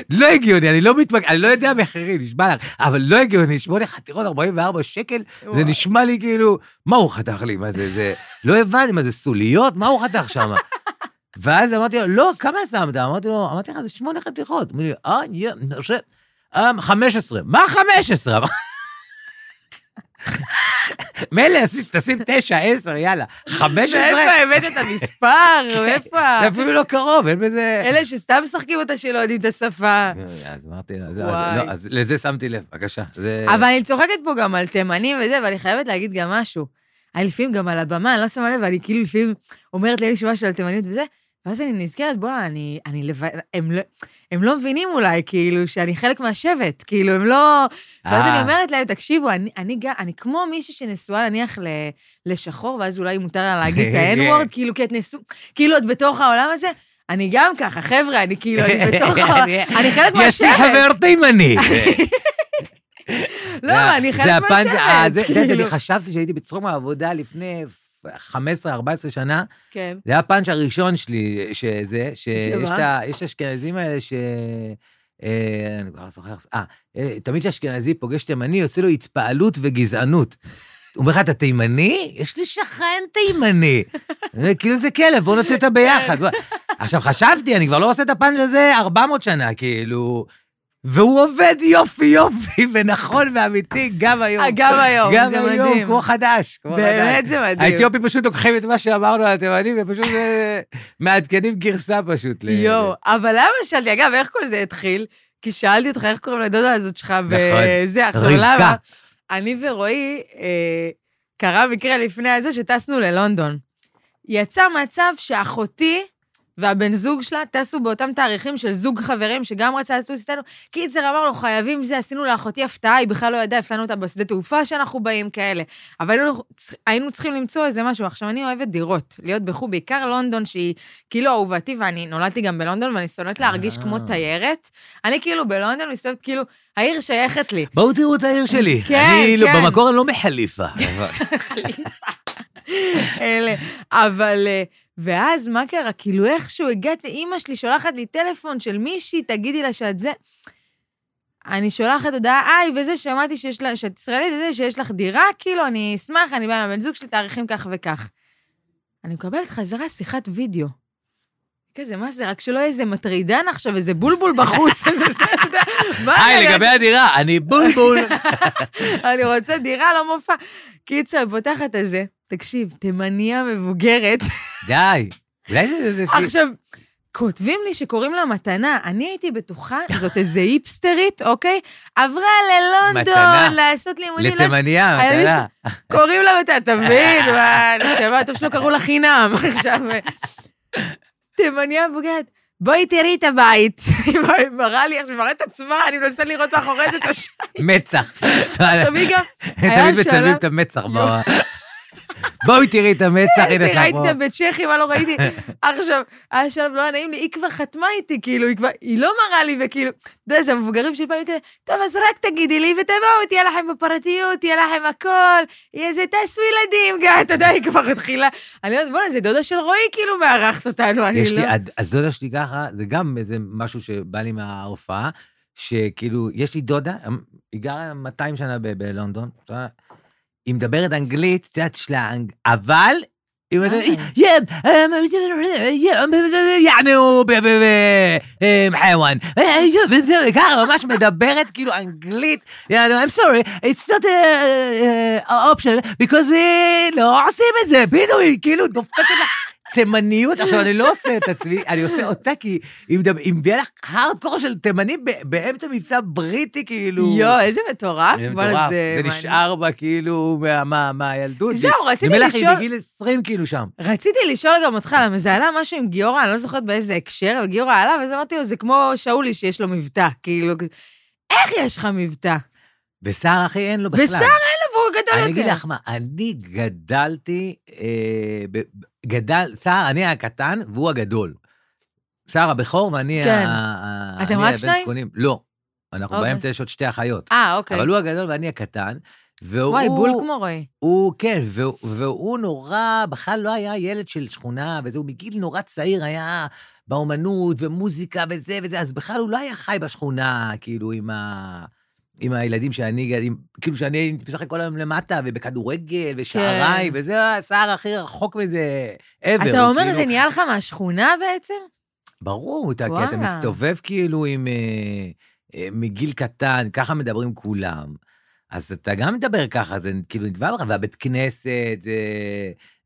לא הגיוני, אני לא מתמק... אני לא יודע מחירים, נשבע לך, אבל לא הגיוני, שמונה חתיכות, 44 שקל, זה. נשמע לי כאילו, מה הוא חתך לי? מה זה, זה... לא הבנתי, מה זה סוליות? מה הוא חתך שם? ואז אמרתי לו, לא, כמה שמת? אמרתי לו, אמרתי לך, זה שמונה חתיכות. אמרתי לי, אה, יא, ש... אה, 15. מה 15? מילא, שים- תשים תשע, עשר, יאללה. 15? מאיפה הבאת את המספר? מאיפה? זה אפילו לא קרוב, אין בזה... אלה שסתם משחקים אותה שלא יודעים את השפה. אז אמרתי, אז- וואי. לא, לזה שמתי לב, בבקשה. אבל אני צוחקת פה גם על תימנים וזה, ואני חייבת להגיד גם משהו. אני לפעמים גם על הבמה, אני לא שמה לב, ואני כאילו לפעמים אומרת למישהו משהו על תימניות וזה, ואז אני נזכרת, בוא'נה, אני, אני לבד, הם לא, הם לא מבינים אולי, כאילו, שאני חלק מהשבט, כאילו, הם לא... ואז אה. אני אומרת להם, תקשיבו, אני, אני, גם- אני כמו מישהי שנשואה נניח ל, לשחור, ואז אולי מותר לה להגיד את ה-N-word, כאילו, כי את נשוא, כאילו, את בתוך העולם הזה. אני גם ככה, חבר'ה, אני כאילו, אני בתוך העולם, אני חלק מהשבט. יש לי חבר תימני. לא, אני חלק אה, מהשבט, יודע, כאילו. אני חשבתי שהייתי בצחוק מהעבודה לפני 15-14 שנה, כן. זה היה הפאנץ' הראשון שלי, שזה, שיש? את את האשכנזים האלה ש... אה, אני כבר לא זוכר, אה, אה, תמיד כשאשכנזי פוגש תימני, יוצא לו התפעלות וגזענות. הוא אומר לך, אתה תימני? יש לי שכן תימני. כאילו זה כלב, בוא נוציא אותה ביחד. בוא- עכשיו, חשבתי, אני כבר לא עושה את הפאנץ' הזה 400 שנה, כאילו... והוא עובד יופי יופי, ונכון ואמיתי גם היום. אה, גם היום, גם זה היום, מדהים. כמו חדש. כמו באמת חדש. זה מדהים. האתיופים פשוט לוקחים את מה שאמרנו על התימנים, ופשוט אה, מעדכנים גרסה פשוט. יואו, אבל למה שאלתי, אגב, איך כל זה התחיל? כי שאלתי אותך איך קוראים לדודה הזאת שלך, וזה, עכשיו. למה? אני ורועי, אה, קרה מקרה לפני הזה שטסנו ללונדון. יצא מצב שאחותי והבן זוג שלה טסו באותם תאריכים של זוג חברים שגם רצה לטוס איתנו. קיצר, אמרנו, חייבים זה, עשינו לאחותי הפתעה, היא בכלל לא ידעה, הפתענו אותה בשדה תעופה שאנחנו באים כאלה. אבל היינו, היינו צריכים למצוא איזה משהו. עכשיו, אני אוהבת דירות, להיות בחו"ל, בעיקר לונדון, שהיא כאילו אהובתי, ואני נולדתי גם בלונדון, ואני שונאת להרגיש אה. כמו תיירת. אני כאילו בלונדון מסתובבת, כאילו, העיר שייכת לי. בואו תראו את העיר שלי. כן, אני לא- כן. במקור אני לא מחליפה. אלה. אבל, אה, ואז מה קרה? כאילו איכשהו הגעתי, אימא שלי שולחת לי טלפון של מישהי, תגידי לה שאת זה. אני שולחת הודעה, היי, וזה, שמעתי שיש לה, שאת ישראלית וזה, שיש לך דירה, כאילו, אני אשמח, אני באה עם הבן זוג שלי, תאריכים כך וכך. אני מקבלת חזרה שיחת וידאו. כזה, מה זה, רק שלא יהיה איזה מטרידן עכשיו, איזה בולבול בחוץ, איזה זה, היי, לגבי הדירה, אני בולבול. אני רוצה דירה, לא מופע. קיצר, פותחת את זה, תקשיב, תימניה מבוגרת. די. אולי זה... עכשיו, כותבים לי שקוראים לה מתנה. אני הייתי בטוחה, זאת איזה היפסטרית, אוקיי? עברה ללונדון מתנה. לעשות לימודים. לתימניה, מתנה. קוראים לה מתנה, אתה מבין? מה, נשמה, טוב שלא קראו לה חינם. עכשיו, תימניה מבוגרת. בואי תראי את הבית. היא מראה לי, עכשיו היא מראה את עצמה, אני מנסה לראות מאחורי זה את השם. מצח. עכשיו היא גם, היה תמיד מצלמים שלב- את המצח. בואי תראי את המצח, הנה איזה ראיתי את הבית צ'כי, מה לא ראיתי. עכשיו, היה שלב לא היה נעים לי, היא כבר חתמה איתי, כאילו, היא כבר, היא לא מראה לי, וכאילו, אתה יודע, זה המבוגרים של פעמים כזה, טוב, אז רק תגידי לי ותבואו, תהיה לכם בפרטיות, תהיה לכם הכל, יהיה זה, תעשו ילדים, גם, אתה יודע, היא כבר התחילה. אני אומרת, בוא'נה, זה דודה של רועי, כאילו, מארחת אותנו, אני יש לא... לי, אז- דודה שלי ככה, זה גם איזה משהו שבא לי מההופעה, שכאילו, יש לי דודה, היא גרה 200 שנה בלונדון, אתה היא מדברת אנגלית, את יודעת, יש לה אנג... אבל... היא אומרת, אה. "יא, אמ, יא, יעני הוא ב- ב- ב- אמ, חייוואן. ככה, ממש מדברת כאילו אנגלית. I'm sorry, it's not a- a option, because we לא עושים את זה. היא כאילו דופקת לה תימניות. עכשיו, אני לא עושה את עצמי, אני עושה אותה כי היא מביאה לך הארדקור של תימני באמצע מבצע בריטי, כאילו. יואו, איזה מטורף. זה מטורף. נשאר בה כאילו מה- מה- מהילדות. זהו, רציתי לך, היא לשאול- בגיל 20 כאילו שם. רציתי לשאול גם אותך, למה זה עלה משהו עם גיורא, אני לא זוכרת באיזה הקשר, אבל גיורא עלה, ואז אמרתי לו, זה כמו שאולי שיש לו מבטא, כאילו, איך יש לך מבטא? וסער, אחי, אין לו בכלל. וסער אין לו, והוא גדול יותר. אני אגיד לך מה, אני גדלתי, אה, ב- גדל, סער, אני הקטן והוא הגדול. סער הבכור ואני כן. ה- ה- אתם רק שניים? זקונים. לא, אנחנו אוקיי. באמצע יש עוד שתי אחיות. אה, אוקיי. אבל הוא הגדול ואני הקטן, והוא... וואי, בול כמו רועי. הוא, כן, והוא, והוא נורא, בכלל לא היה ילד של שכונה, וזה, הוא מגיל נורא צעיר היה באומנות ומוזיקה וזה וזה, אז בכלל הוא לא היה חי בשכונה, כאילו, עם ה... עם הילדים שאני, עם, כאילו שאני משחק כל היום למטה, ובכדורגל, ושעריי, כן. וזה השיער הכי רחוק מזה ever. אתה אומר, כאילו- זה נהיה לך מהשכונה בעצם? ברור, אתה, כי אתה. מסתובב כאילו עם... אה, אה, מגיל קטן, ככה מדברים כולם. אז אתה גם מדבר ככה, זה כאילו נדבר לך, והבית כנסת זה,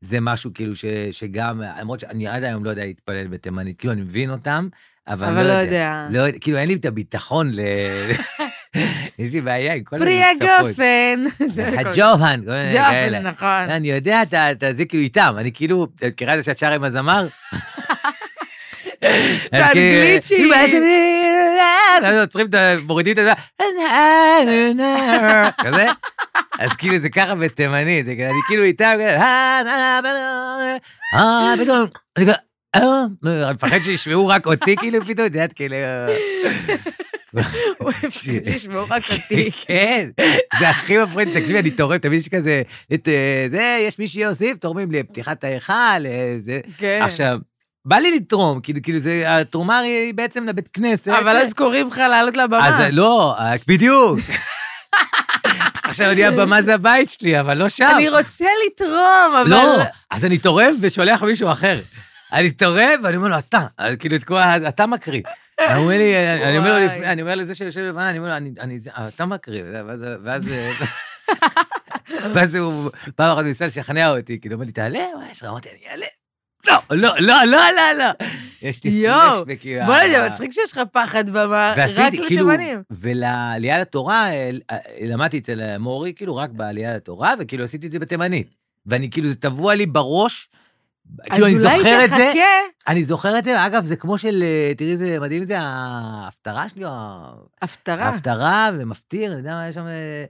זה משהו כאילו ש, שגם, למרות שאני עד היום לא יודע להתפלל בתימנית, כאילו אני מבין אותם, אבל, אבל לא יודע. לא, יודע- כאילו אין לי את הביטחון ל... יש לי בעיה עם כל פרי. הגופן. מיני כאלה. ג'ופן, נכון. אני יודע, אתה, זה כאילו איתם, אני כאילו, את מכירה את זה שאת שרה עם הזמר? באנגלית שהיא- אז עוצרים את ה... מורידים את ה... כזה? אז כאילו זה ככה בתימנית, אני כאילו איתם, אה, אה, אני מפחד שישמעו רק אותי, כאילו, פתאום, את יודעת, כאילו... הוא מפחד שישמעו רק אותי. כן, זה הכי מפחיד, תקשיבי, אני תורם, תמיד יש כזה, את אה, זה, יש מי שיוסיף, תורמים לפתיחת ההיכל, אה, זה. כן. עכשיו, בא לי לתרום, כאילו, כאילו, זה, התרומה היא בעצם לבית כנסת. אבל אז קוראים לך לעלות לבמה. אז לא, אה, בדיוק. עכשיו, אני הבמה זה הבית שלי, אבל לא שם. אני רוצה לתרום, אבל... לא, אז אני תורם ושולח מישהו אחר. אני תורם, ואני אומר לו, אתה, כאילו, אתה מקריא. אמרו לי, אני- אני אומר לו אני אומר לזה שיושב לפניי, אני אומר לו, אני, אני, אתה מקריב, ואז, ואז, הוא פעם אחת ניסה לשכנע אותי, כאילו, אומר לי, תעלה, מה יש לך? אמרתי, אני אעלה. לא, לא, לא, לא, לא, לא. יש לי יואו, פלשבקים. בוא'נה, זה מצחיק שיש לך פחד במה, רק ועשיתי, כאילו, לתימנים. ולעלייה לתורה, אה, אה, למדתי אצל מורי, כאילו, רק בעלייה לתורה, וכאילו עשיתי את זה בתימנית. ואני, כאילו, זה טבוע לי בראש, כאילו, אני אז זוכר אולי את זה. תחכה, אני זוכר את זה, אגב, זה כמו של, אה, תראי איזה מדהים זה, ההפטרה שלי, או ה- הפטרה. ההפטרה ומפטיר, אני יודע מה יש שם... אה,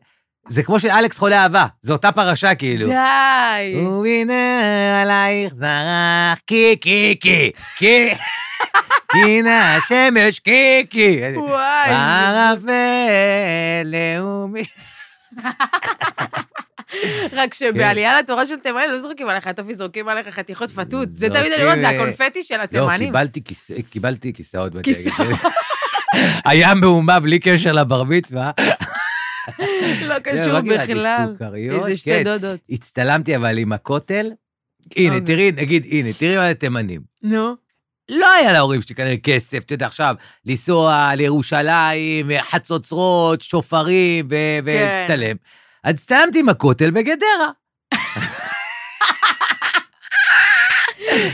זה כמו של אלכס חולה אהבה, זו אותה פרשה כאילו. די. והנה עלייך זרח, קי קי קי, קי, נא השמש קי קי. וואי. בערפל לאומי. רק שבעלייה לתורה של תימנים לא זורקים עליך טופי, זורקים עליך חתיכות פתות. זה זורקים, תמיד אני אומרת, זה הקונפטי של לא, התימנים. כיסא- קיבלתי כיסאות. כיסאות. היה מהומה בלי קשר לבר מצווה. לא זה, קשור בכלל. איזה שתי כן. דודות. הצטלמתי אבל עם הכותל. הנה. תראי, נגיד, הנה, תראי מה זה תימנים. נו. לא היה להורים שלי כנראה כסף, אתה יודע, עכשיו, לנסוע לירושלים, חצוצרות, שופרים, ו- כן. אז הצטלמתי עם הכותל בגדרה.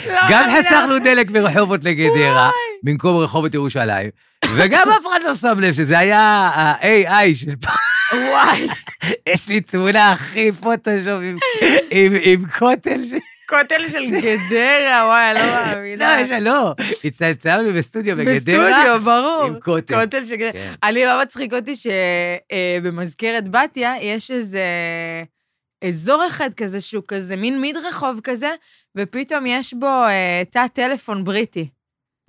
לא גם. חסכנו דלק מרחובות לגדרה, במקום רחובות ירושלים, וגם אף אחד לא שם לב שזה היה ה-AI של פעם. וואי, יש לי תמונה הכי פוטושופ עם- כותל. כותל של גדרה, וואי, לא לא, מאמינה. יש- לא, הצטלמנו בסטודיו בגדרה. בסטודיו, ברור. עם כותל. כותל של גדרה. כן. אני, מה מצחיק אותי שבמזכרת בתיה יש איזה אזור אחד כזה שהוא כזה מין מדרחוב כזה, ופתאום יש בו אה, תא טלפון בריטי.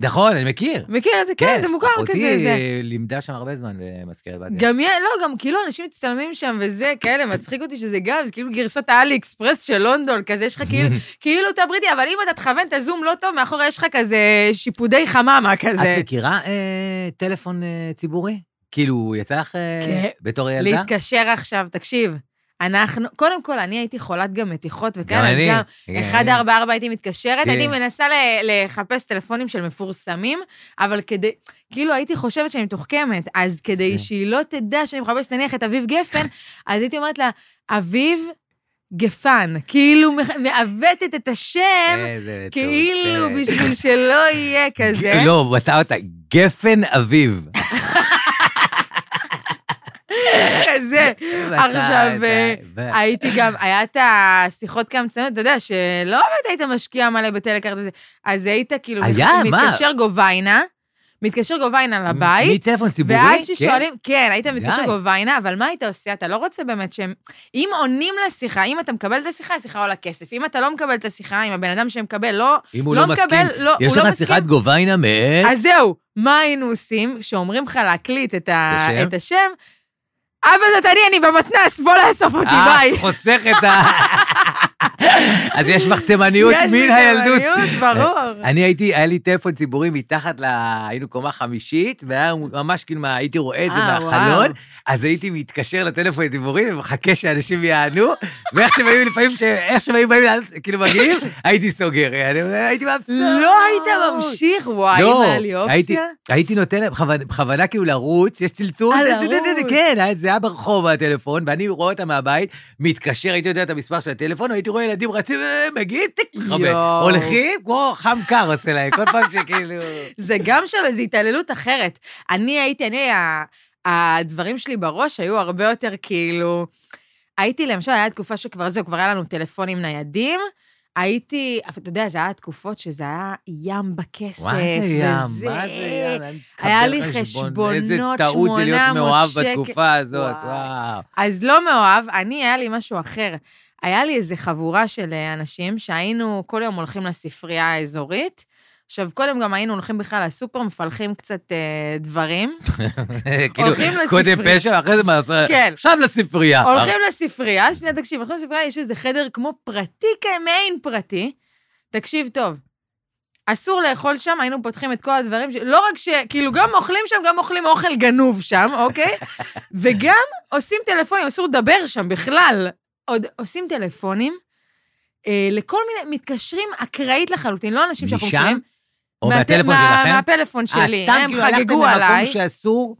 נכון, אני מכיר. מכיר את זה? כן, זה מוכר כזה. אחותי. לימדה שם הרבה זמן במזכרת בתיה. גם, לא, גם כאילו אנשים מצטלמים שם וזה, כאלה, מצחיק אותי שזה גם, זה כאילו גרסת האלי אקספרס של לונדון, כזה יש לך כאילו, כאילו אתה בריטי, אבל אם אתה תכוון את הזום לא טוב, מאחורה יש לך כזה שיפודי חממה כזה. את מכירה אה, טלפון אה, ציבורי? כאילו, יצא לך אה, כן. בתור ילדה? להתקשר עכשיו, תקשיב. אנחנו, קודם כל, אני הייתי חולת גם מתיחות וכאלה, אז. גם כן. 144 הייתי מתקשרת, כן. הייתי מנסה ל- לחפש טלפונים של מפורסמים, אבל כדי, כאילו הייתי חושבת שאני מתוחכמת, אז כדי כן. שהיא לא תדע שאני מחפשת נניח את אביב גפן, אז הייתי אומרת לה, אביב גפן, כאילו מעוותת את השם, כאילו. בשביל שלא יהיה כזה. לא, בטא אותה, גפן אביב. כזה. עכשיו, אה, הייתי גם, היה את השיחות קמצנות, אתה יודע, שלא באמת היית משקיע מלא בטלקארט וזה, אז היית כאילו, היה? מה? מתקשר גוביינה, מתקשר גוביינה לבית, מטלפון ציבורי? ואז כן. ששואלים, כן, היית מתקשר. גוביינה, אבל מה היית עושה? אתה לא רוצה באמת שהם... אם עונים לשיחה, אם אתה מקבל את השיחה, השיחה עולה כסף. אם אתה לא מקבל את השיחה, אם הבן אדם שמקבל לא... אם הוא לא לא מסכים, מקבל, לא, יש לא לך. שיחת גוביינה מאת... אז זהו, מה היינו עושים? כשאומרים לך להקליט. את השם? אבא זאת אני, אני במתנ"ס, בוא לאסוף אותי, אה, ביי. חוסך את ה... אז יש לך תימניות יש מן לי הילדות. תימניות, ברור. אני הייתי, היה לי טלפון ציבורי מתחת ל... היינו קומה חמישית, והיה ממש כאילו, הייתי רואה את זה אה, מהחלון. אז הייתי מתקשר לטלפון הציבורי ומחכה שאנשים יענו, ואיך שהם היו לפעמים, איך שהם היו באים, כאילו מגיעים, הייתי סוגר, הייתי מבסוט. לא היית ממשיך, וואי, אם לא, היה לי אופציה. הייתי נותן להם, בכוונה- כאילו לרוץ, יש צלצול. כן, זה היה ברחוב הטלפון, ואני רואה אותם מהבית, מתקשר, הייתי יודע את המספר של הטלפון, הייתי רואה ילדים רצים, אה, מגיעים, טיק, מכבה. הולכים, כמו חם קר עושה להם, כל פעם שכאילו... זה גם שם איזו התעללות אחרת. אני הייתי, אני, הדברים שלי בראש היו הרבה יותר כאילו... הייתי, למשל, היה תקופה שכבר זהו, כבר היה לנו טלפונים ניידים. הייתי, אבל אתה יודע, זה היה תקופות שזה היה ים בכסף. מה זה ים? מה זה ים? היה לי חשבונות, איזה טעות זה להיות 800 מאוהב שקל. בתקופה הזאת, וואי. וואו. אז לא מאוהב, אני, היה לי משהו אחר. היה לי איזו חבורה של אה, אנשים שהיינו כל יום הולכים לספרייה האזורית. עכשיו, קודם גם היינו הולכים בכלל לסופר, מפלחים קצת אה, דברים. כאילו, קודם. פשע, אחרי זה מעשה. כן. עכשיו לספרייה. הולכים לספרייה, שנייה, תקשיב, הולכים לספרייה, יש איזה חדר כמו פרטי, כמעין פרטי. תקשיב טוב, אסור לאכול שם, היינו פותחים את כל הדברים, ש... לא רק ש... כאילו, גם אוכלים שם, גם אוכלים אוכל גנוב שם, אוקיי? וגם עושים טלפונים, אסור לדבר שם בכלל. עוד עושים טלפונים אה, לכל מיני, מתקשרים אקראית לחלוטין, לא אנשים שאנחנו משם? מכירים. או מהט- מהטלפון מה- שלכם? מהפלאפון אה, שלי, סתם הם כאילו הלכתם חגגו עליי. למקום שאסור...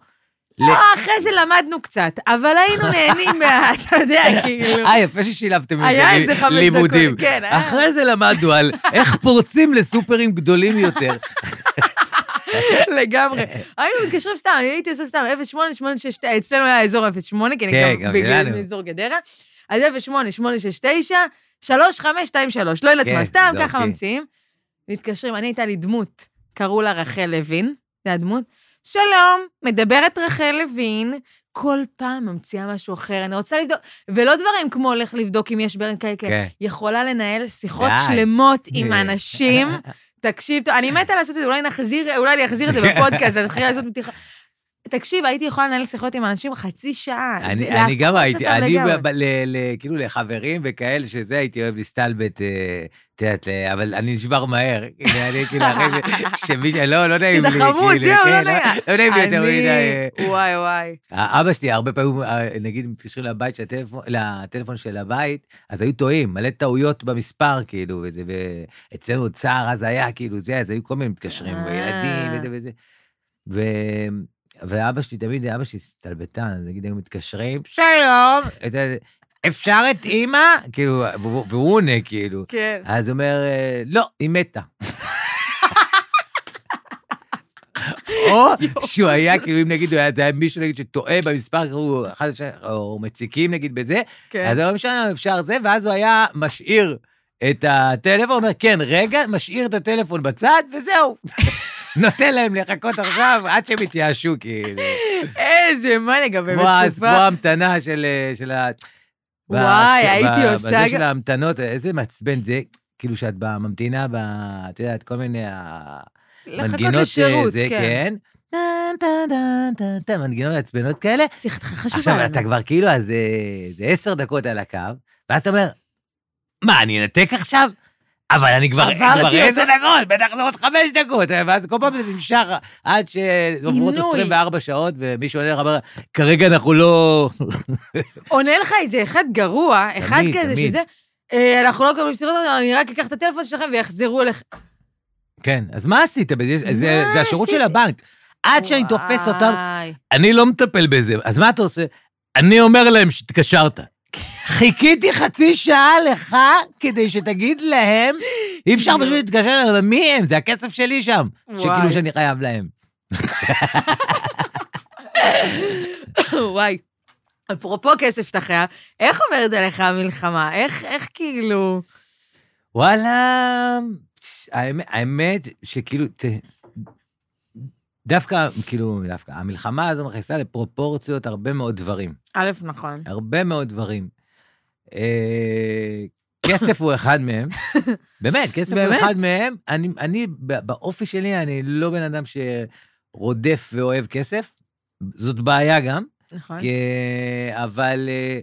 לא, אחרי זה למדנו קצת, אבל היינו נהנים מה... אתה יודע, כאילו. אה, יפה ששילבתם את זה היה ל- איזה חמש לימודים. כן, היה. אחרי זה למדנו על איך פורצים לסופרים גדולים יותר. לגמרי. היינו מתקשרים סתם, אני הייתי עושה סתם 08869, אצלנו היה אזור 08, כי כן, אני גם גם בגלל. מאזור גדרה. אז 08869, 3523, לא יודעת כן, מה, סתם ככה אותי. ממציאים. מתקשרים, אני הייתה לי דמות, קראו לה רחל לוין, זה הדמות. שלום, מדברת רחל לוין, כל פעם ממציאה משהו אחר, אני רוצה לבדוק, ולא דברים כמו הולך לבדוק אם יש ברן כאלה, כן. יכולה לנהל שיחות די. שלמות עם. אנשים. תקשיב, טוב, אני מתה לעשות את זה, אולי נחזיר, אולי אני אחזיר את זה בפודקאסט, אני אתחיל לעשות מתיחה. תקשיב, הייתי יכולה לנהל שיחות עם אנשים חצי שעה. אני, זה אני גם הייתי, אני. ב, ב, ל, ל, כאילו לחברים וכאלה שזה, הייתי אוהב להסתלבט, אה, את יודעת, ל- אבל אני נשבר מהר. כאילו, אני כאילו אחרי שמישהו, לא, לא נעים לי. אתה חמוד, כאילו, זהו, כן, לא נעים. לא נעים לי יותר מדי. אה, וואי, וואי. אבא שלי, הרבה פעמים, אה, נגיד, מתקשרים לבית לטלפון של הבית, אז היו טועים, מלא טעויות במספר, כאילו, וזה, ואצלנו צער אז היה, כאילו, זה, אז היו כל מיני מתקשרים, אה. וילדים, וזה וזה. ואבא שלי, תמיד, אבא שלי סטלבטן, אז נגיד, היו מתקשרים, שלום, אפשר את אימא? כאילו, והוא עונה, כאילו. כן. אז הוא אומר, אה, לא, היא מתה. או שהוא היה, כאילו, אם נגיד, זה היה מישהו, נגיד, שטועה במספר, כאילו, או מציקים, נגיד, בזה, כן. אז הוא אומר, משנה, אפשר זה, ואז הוא היה משאיר את הטלפון, אומר, כן, רגע, משאיר את הטלפון בצד, וזהו. נותן להם לחכות עכשיו עד שהם יתייאשו, כאילו. איזה מניאק, גם באמת כמו תקופה. ההמתנה של... של ה... וואי, הייתי עושה בזה של ההמתנות, איזה מעצבן זה, כאילו שאת ממתינה, ב... את יודעת, כל מיני לחכות המנגינות, אה, זה, כן. כן. מנגינות מעצבנות כאלה. שיחתך חשובה עכשיו. אתה כבר כאילו, אז אה, זה עשר דקות על הקו, ואז אתה אומר, מה, אני אנתק עכשיו? אבל אני כבר, עברתי כבר. עשר דקות, בטח זה עוד חמש דקות, ואז כל פעם זה נמשך עד שעוברות עינוי. 24 שעות, ומישהו עונה לך, אומר, כרגע אנחנו לא... עונה לך איזה אחד גרוע, אחד כזה. שזה, אה, אנחנו לא מקבלים שיחות, אני רק אקח את הטלפון שלכם ויחזרו אליך. כן, אז מה עשית? זה, השירות של? הבנק. עד שאני תופס אותם. אני לא מטפל בזה. אז מה אתה עושה? אני אומר להם שהתקשרת. חיכיתי חצי שעה לך כדי שתגיד להם, אי אפשר. פשוט להתקשר אליהם, מי הם? זה הכסף שלי שם. שכאילו שאני חייב להם. וואי. אפרופו כסף שאתה חייב, איך עוברת עליך המלחמה? איך, איך כאילו... וואלה, האמת, האמת שכאילו, ת, דווקא, כאילו, דווקא, המלחמה הזו מכניסה לפרופורציות הרבה מאוד דברים. א', נכון. הרבה מאוד דברים. אה, כסף הוא אחד מהם, באמת, כסף הוא? אחד מהם. אני, אני, באופי שלי, אני לא בן אדם שרודף ואוהב כסף, זאת בעיה גם, נכון. כי, אבל אה,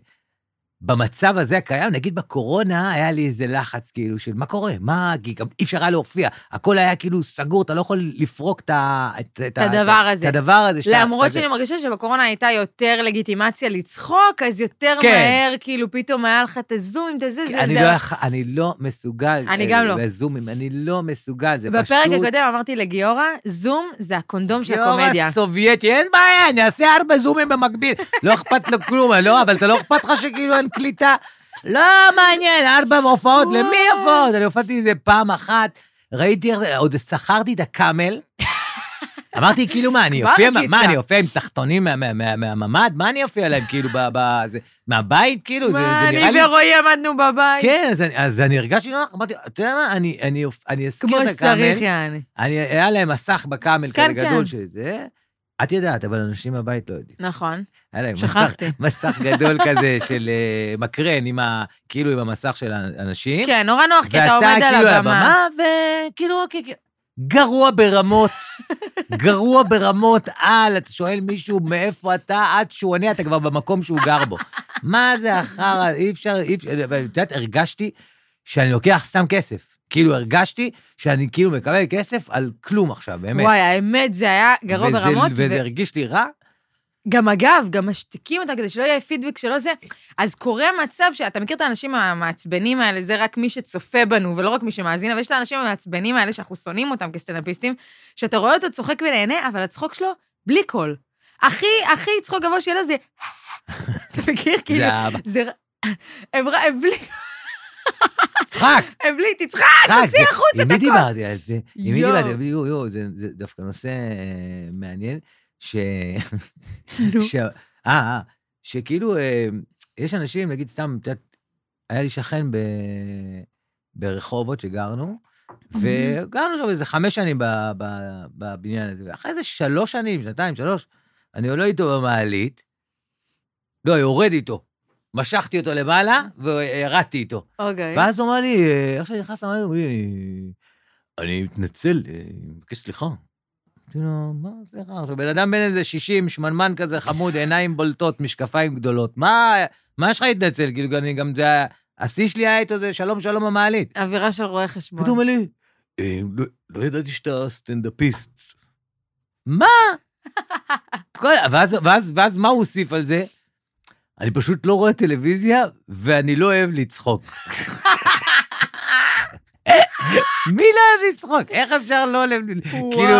במצב הזה הקיים, נגיד בקורונה, היה לי איזה לחץ, כאילו, של מה קורה? מה, כי גם אי אפשר היה להופיע, הכל היה כאילו סגור, אתה לא יכול לפרוק את, ה, את, את, הדבר הזה. את הדבר הזה. שאתה- למרות אתה- שאני מרגישה שבקורונה הייתה יותר לגיטימציה לצחוק, אז יותר כן. מהר, כאילו, פתאום היה לך את הזום, את הזה, זה, אני זה. לא, אני לא מסוגל. אני אה, גם לא. בזומים, אני לא מסוגל, זה פשוט... בפרק הקודם אמרתי לגיורא, זום זה הקונדום של הקומדיה. יום הסובייטי, אין בעיה, אני אעשה ארבע זומים במקביל. לא אכפת לו כלום, לא, אבל אתה לא אכפת לך שכאילו אין קליטה? לא מעניין, ארבע הופעות, למי. הופעות? אני הופעתי איזה פעם אחת, ראיתי איך זה, עוד שכרתי את הקאמל. אמרתי, כאילו, מה, אני אופיע, קיצה. מה, אני אופיע עם תחתונים מה- מה- מה- מהממ"ד? מה אני אופיע להם, כאילו, זה- מהבית, כאילו? זה מה, זה אני. ורועי עמדנו בבית. כן, אז אני- הרגשתי נוח, אמרתי, אתה יודע מה, אני- אזכיר כמו את הקאמל. שצריך, יעני. היה להם מסך בקאמל כן, כזה גדול כן. שזה, את יודעת, אבל אנשים בבית לא יודעים. נכון. היה להם מסך, שכחתי. מסך גדול כזה של אה, מקרן, עם ה, כאילו עם המסך של האנשים. כן, נורא נוח, כי אתה ואתה עומד על כאילו הבמה. וכאילו, אוקיי, כן. גרוע ברמות, גרוע ברמות על, אתה שואל מישהו מאיפה אתה, עד שהוא עונה, אתה כבר במקום שהוא גר בו. מה זה החרא, אי אפשר, אי אפשר, ואת יודעת, הרגשתי שאני לוקח סתם כסף. כאילו, הרגשתי שאני כאילו מקבל כסף על כלום עכשיו, באמת. וואי, האמת, זה היה גרוע וזה- ברמות. וזה ו- הרגיש לי רע, גם אגב, גם משתיקים אותה כדי שלא יהיה פידבק שלא זה. אז קורה מצב שאתה מכיר את האנשים המעצבנים האלה, זה רק מי שצופה בנו ולא רק מי שמאזין, אבל יש את האנשים המעצבנים האלה שאנחנו שונאים אותם כסטנדאפיסטים, שאתה רואה אותו צוחק ונהנה, אבל הצחוק שלו בלי קול. הכי, הכי צחוק גבוה שיהיה לו זה... אתה מכיר? כאילו, זה הם בלי... צחק! בלי, תצחק, צחק, תוציא זה- החוצה את עם מי. דיברתי על זה? עם מי. דיברתי? יואו, יואו, זה זה דווקא נושא אה, מעניין, ש... אה, אה, שכאילו, אה, יש אנשים, נגיד סתם, את יודעת, היה לי שכן. ברחובות שגרנו, וגרנו שם איזה חמש שנים בבניין הזה, ואחרי איזה שלוש שנים, שנתיים, שלוש, אני עולה איתו במעלית, לא, יורד איתו. משכתי אותו למעלה וירדתי איתו. אוקיי. ואז הוא אמר לי, איך שאני נכנס אמר לי, אני מתנצל, אה, אני מבקש סליחה. אמרתי לו, מה סליחה? עכשיו, בן אדם בן איזה 60, שמנמן כזה חמוד, עיניים בולטות, משקפיים גדולות. מה, מה יש לך להתנצל? כאילו, אני גם, זה, השיא שלי היה איתו זה שלום שלום במעלית. אווירה של רואה חשבון. פתאום לי, "אה, לא- לא ידעתי שאתה סטנדאפיסט. מה? ואז מה הוא הוסיף על זה? אני פשוט לא רואה טלוויזיה, ואני לא אוהב לצחוק. מי לא אוהב לצחוק? איך אפשר לא אוהב... כאילו,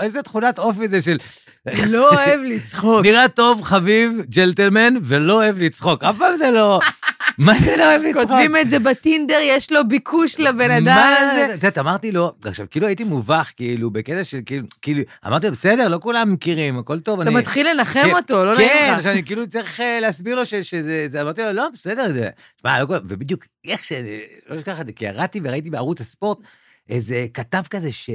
איזה תכונת אופי זה של... לא אוהב לצחוק. נראה טוב, חביב, ג'לטלמן, ולא אוהב לצחוק. אף פעם זה לא... מה זה לא אוהב לצחוק? כותבים את זה בטינדר, יש לו ביקוש לבן אדם מה הזה. זה? את יודעת, אמרתי לו, עכשיו, כאילו הייתי מובך, כאילו, בקטע של, כאילו, כאילו, אמרתי לו, בסדר, לא כולם מכירים, הכל טוב, אתה. מתחיל לנחם כן, אותו, לא כן, נעים לך. עכשיו אני כאילו צריך אה, להסביר לו שזה, זה- אמרתי לו, לא, בסדר, זה... שמע, לא כל... ובדיוק, איך ש... לא אשכח את זה, כי ירדתי וראיתי בערוץ הספורט איזה כתב כזה ש...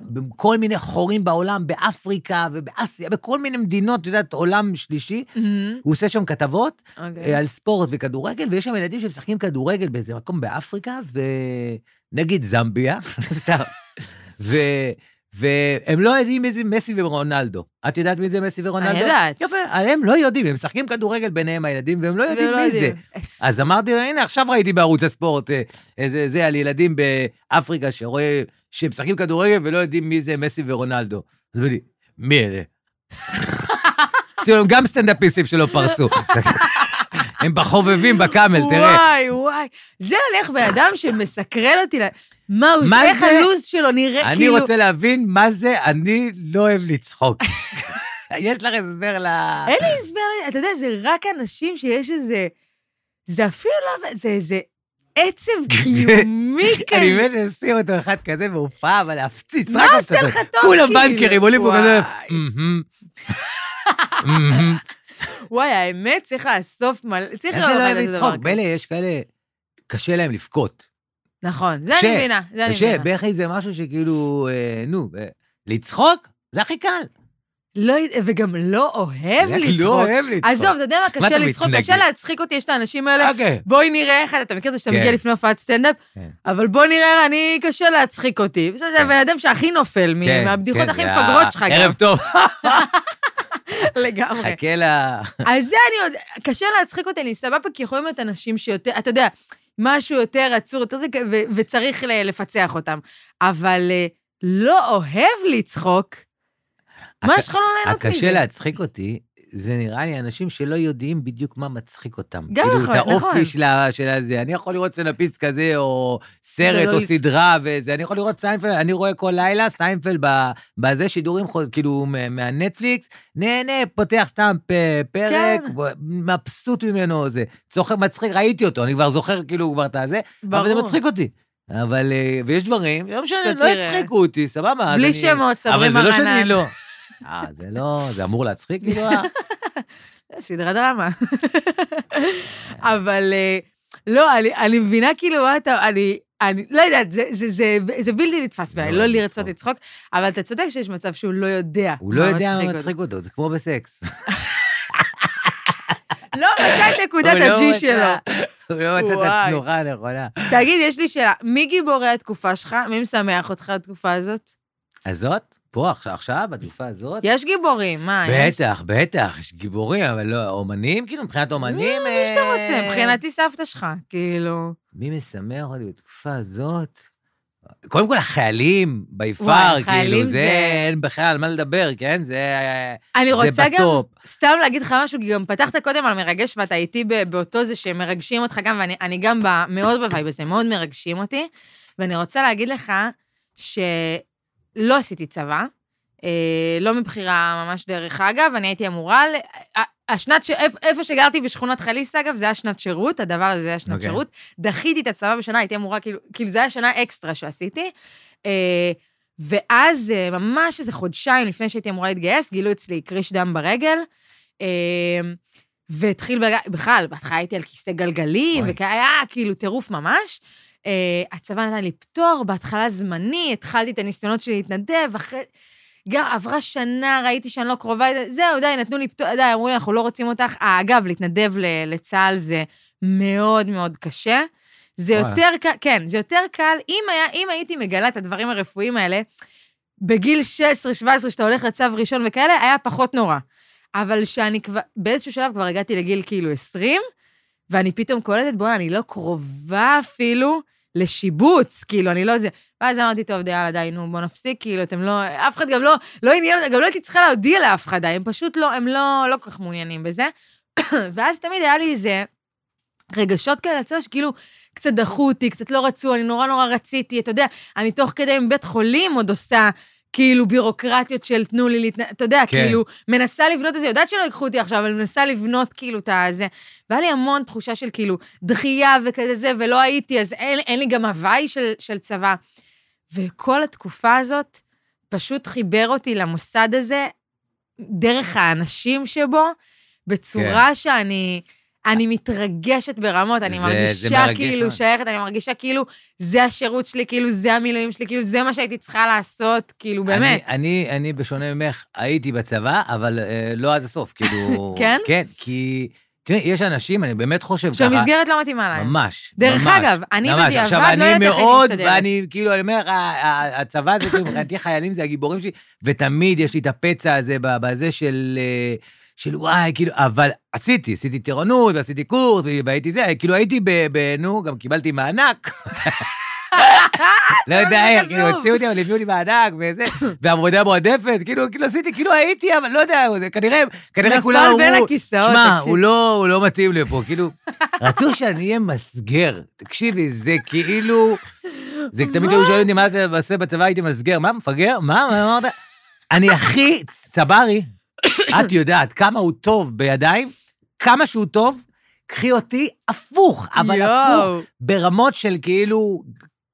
בכל מיני חורים בעולם, באפריקה ובאסיה, בכל מיני מדינות, את יודעת, עולם שלישי, מהמם. הוא עושה שם כתבות, אוקיי. אה, על ספורט וכדורגל, ויש שם ילדים שמשחקים כדורגל באיזה מקום באפריקה, ונגיד זמביה, סתם, ו... והם לא יודעים מי זה מסי ורונלדו. את יודעת מי זה מסי ורונלדו? אני יודעת. יפה, הם לא יודעים, הם משחקים כדורגל ביניהם הילדים, והם לא יודעים ולא מי זה. אז אמרתי לו, הנה, עכשיו ראיתי בערוץ הספורט אה, זה על ילדים באפריקה שרואה, שמשחקים כדורגל ולא יודעים מי זה מסי ורונלדו. אז לי, מי אלה? אמרתי לו, הם גם סטנדאפיסטים שלא פרצו. הם בחובבים בקאמל, תראה. וואי, וואי. זה הולך בן אדם שמסקרן אותי, מה הוא, מה איך זה? הלו"ז שלו נראה, אני כאילו... רוצה להבין מה זה, אני לא אוהב לצחוק. יש לך הסבר ל... אין לי הסבר, אתה יודע, זה רק אנשים שיש איזה... זה אפילו לא... זה איזה עצב קיומי כזה. אני באמת אשים אותו אחד כזה בהופעה, אבל להפציץ. מה רק עושה אותו. לך טוב, כולם כאילו? בנקרים, עולים פה כזה. וואי. האמת, צריך לאסוף מלא... צריך לא לראות אוהב את הדבר. מילא יש כאלה, קשה להם לבכות. נכון, זה קשה, אני מבינה, זה אני קשה, מבינה. בכי זה משהו שכאילו, אה, נו, לצחוק זה הכי קל. לא, וגם לא אוהב רק לצחוק. לא אוהב לצחוק. עזוב, אתה יודע מה קשה לצחוק? קשה להצחיק אותי, יש את האנשים האלה, אוקיי. בואי נראה איך אתה, מכיר את זה שאתה כן. מגיע לפני הופעת סטנדאפ? כן. אבל בוא נראה, אני, קשה להצחיק אותי. זה כן. הבן אדם שהכי נופל מהבדיחות הכי מפגרות שלך. ערב טוב, לגמרי. חכה ל... אז זה אני יודע, קשה להצחיק אותי, אני סבבה, כי יכולים להיות אנשים שיותר, אתה יודע, משהו יותר עצור, יותר זה, וצריך לפצח אותם. אבל אה, לא אוהב לצחוק, מה יש לך לא ליהנות מזה? הקשה להצחיק אותי, זה נראה לי אנשים שלא יודעים בדיוק מה מצחיק אותם. גם כאילו, נכון, את האופי נכון. של הזה. אני יכול לראות סטנדאפיסט כזה, או סרט, ולא או סדרה, וזה. אני יכול לראות סיינפלד, אני רואה כל לילה סיינפלד בזה שידורים, כאילו, מה- מהנטפליקס, נהנה, פותח סתם פרק, כן. מבסוט ממנו, זה. צוחק, מצחיק, ראיתי אותו, אני כבר זוכר כאילו כבר את הזה, אבל זה. מצחיק אותי. אבל, אה, ויש דברים, לא משנה, לא תראה. הצחיקו אותי, סבבה. בלי שמות, סברי אבל זה לא שאני מרנן. לא. אה, זה לא, זה אמור להצחיק כאילו? סדרה דרמה. אבל אה, לא, אני, אני מבינה כאילו מה אתה, אני, אני לא יודעת, זה, זה, זה, זה בלתי נתפס בעיניי, לא לא לצחוק. לרצות לצחוק, אבל אתה צודק שיש מצב שהוא לא יודע הוא לא יודע מה. מצחיק אותו, זה כמו בסקס. לא מצא את נקודת לא הג'י מצא- שלו. הוא לא מצא את וואי. התנוחה הנכונה. תגיד, יש לי שאלה, מי גיבורי התקופה שלך? מי משמח אותך בתקופה הזאת? הזאת? פה, עכשיו, עכשיו, בתקופה הזאת? יש גיבורים, מה, יש? בטח, בטח, יש גיבורים, אבל לא, אומנים, כאילו, מבחינת אומנים... מי שאתה אה, רוצה, מבחינתי סבתא שלך, כאילו. מי משמח אותי בתקופה הזאת? קודם כל, החיילים, וואי, ביפר, כאילו, זה, זה- אין בכלל על מה לדבר, כן? זה... אני זה רוצה גם ב top. סתם להגיד לך משהו, כי גם פתחת קודם על מרגש, ואתה איתי באותו זה שמרגשים אותך גם, ואני אני גם מאוד ב vibe הזה, מאוד מרגשים אותי. ואני רוצה להגיד לך שלא עשיתי צבא, אה, לא מבחירה ממש דרך אגב, אני הייתי אמורה, השנת, ש... איפ- איפה שגרתי בשכונת חליסה, אגב, זה היה שנת שירות, הדבר הזה היה שנת אוקיי. שירות. דחיתי את הצבא בשנה, הייתי אמורה, כאילו, כאילו זה היה שנה אקסטרה שעשיתי. אה, ואז, אה, ממש איזה חודשיים לפני שהייתי אמורה להתגייס, גילו אצלי קריש דם ברגל. והתחיל, בכלל, בהתחלה הייתי על כיסא גלגלים. והיה כאילו טירוף ממש. אה, הצבא נתן לי פטור, בהתחלה זמני, התחלתי את הניסיונות שלי להתנדב, אחרי... גם עברה שנה, ראיתי שאני לא קרובה, זהו, די, נתנו לי פטור, די, אמרו לי, אנחנו לא רוצים אותך. אה, אגב, להתנדב לצה"ל זה מאוד מאוד קשה. זה וואלה. יותר קל, כן, זה יותר קל, אם, היה, אם הייתי מגלה את הדברים הרפואיים האלה, בגיל 16-17, שאתה הולך לצו ראשון וכאלה, היה פחות נורא. אבל שאני כבר, באיזשהו שלב כבר הגעתי לגיל כאילו 20, ואני פתאום קולטת, בואנה, אני לא קרובה אפילו לשיבוץ, כאילו, אני לא זה. ואז אמרתי, טוב, די, יאללה, די, נו, בוא נפסיק, כאילו, אתם לא, אף אחד גם לא, לא עניין, גם לא הייתי צריכה להודיע לאף אחד, הם פשוט לא, הם לא, לא כל כך מעוניינים בזה. ואז תמיד היה לי איזה רגשות כאלה לצבא, שכאילו קצת דחו אותי, קצת לא רצו, אני נורא נורא רציתי, אתה יודע, אני תוך כדי מבית חולים עוד עושה כאילו בירוקרטיות של תנו לי להתנ... אתה יודע, כן. כאילו, מנסה לבנות את זה, יודעת שלא ייקחו אותי עכשיו, אבל מנסה לבנות כאילו את הזה. והיה לי המון תחושה של כאילו דחייה וכזה זה, ולא הייתי, אז אין, אין לי גם הוואי של, של צבא. וכל התקופה הזאת פשוט חיבר אותי למוסד הזה, דרך האנשים שבו, בצורה כן. שאני... אני מתרגשת ברמות, אני זה- מרגישה זה כאילו מאוד. שייכת, אני מרגישה כאילו זה השירות שלי, כאילו זה המילואים שלי, כאילו זה מה שהייתי צריכה לעשות, כאילו באמת. אני, אני, אני בשונה ממך, הייתי בצבא, אבל אה, לא עד הסוף, כאילו... כן? כן, כי... תראי, יש אנשים, אני באמת חושב ככה... שהמסגרת לא מתאימה להם. ממש, דרך ממש. אגב, אני ממש. בדיעבד עכשיו, לא אני יודעת איך מאוד, מסתדרת. ואני כאילו, אני אומר, הצבא זה, כאילו, מבחינתי חיילים זה הגיבורים שלי, ותמיד יש לי את הפצע הזה, בזה של... אה, של וואי, כאילו, אבל עשיתי, עשיתי טירונות, ועשיתי קורס, והייתי זה, כאילו הייתי ב... ב- נו, גם קיבלתי מענק. לא יודע איך, כאילו, חשוב. הוציאו אותי, אבל הביאו לי מענק וזה, ועבודה מועדפת, כאילו, כאילו עשיתי, כאילו הייתי, אבל לא יודע, כנראה, כנראה נפל כולם אמרו, בין הכיסאות, שמע, תקשיב." הוא לא, הוא לא מתאים לפה, כאילו, רצו שאני אהיה מסגר. תקשיבי, זה כאילו, זה תמיד היו שואלים אותי, מה אתה עושה בצבא, הייתי מסגר, מה, מפגר? מה, מה אמרת? אני הכי צברי, את יודעת כמה הוא טוב בידיים, כמה שהוא טוב, קחי אותי הפוך, אבל הפוך, יואו, ברמות של כאילו,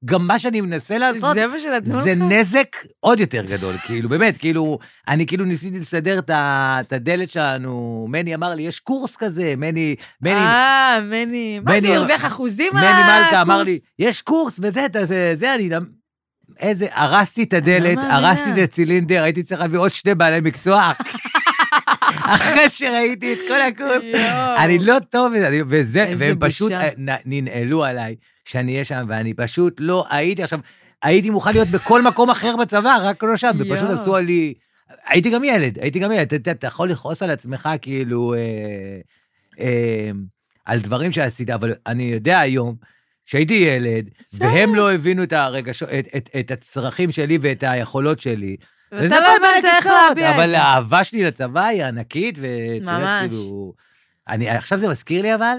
גם מה שאני מנסה לעשות, זה מה שנתנו לך? זה נזק עוד יותר גדול, כאילו, באמת, כאילו, אני כאילו ניסיתי לסדר את הדלת שלנו, מני אמר לי, יש קורס כזה, מני, מני, אה, מני. מה זה, מני- הרוויח אחוזים על מני הקורס? מלכה אמר לי, יש קורס וזה, אתה- זה, זה, אני... איזה, הרסתי את הדלת, לא מאמינה. הרסתי את הצילינדר, הייתי צריך להביא עוד שני בעלי מקצוע. אחרי שראיתי את כל הקורס. אני לא טוב בזה, וזה, והם פשוט. אה, ננעלו עליי שאני אהיה שם, ואני פשוט לא הייתי עכשיו, הייתי מוכן להיות בכל מקום אחר בצבא, רק לא שם, ופשוט. עשו לי... הייתי גם ילד, הייתי גם ילד, אתה- יכול לכעוס על עצמך כאילו אה, אה, על דברים שעשית, אבל אני יודע היום שהייתי ילד. והם לא הבינו את את, את הצרכים שלי ואת היכולות שלי. ואתה לא הבנת איך להביע את אבל זה. האהבה שלי לצבא היא ענקית, יודע, ממש. כאילו... אני, עכשיו זה מזכיר לי אבל,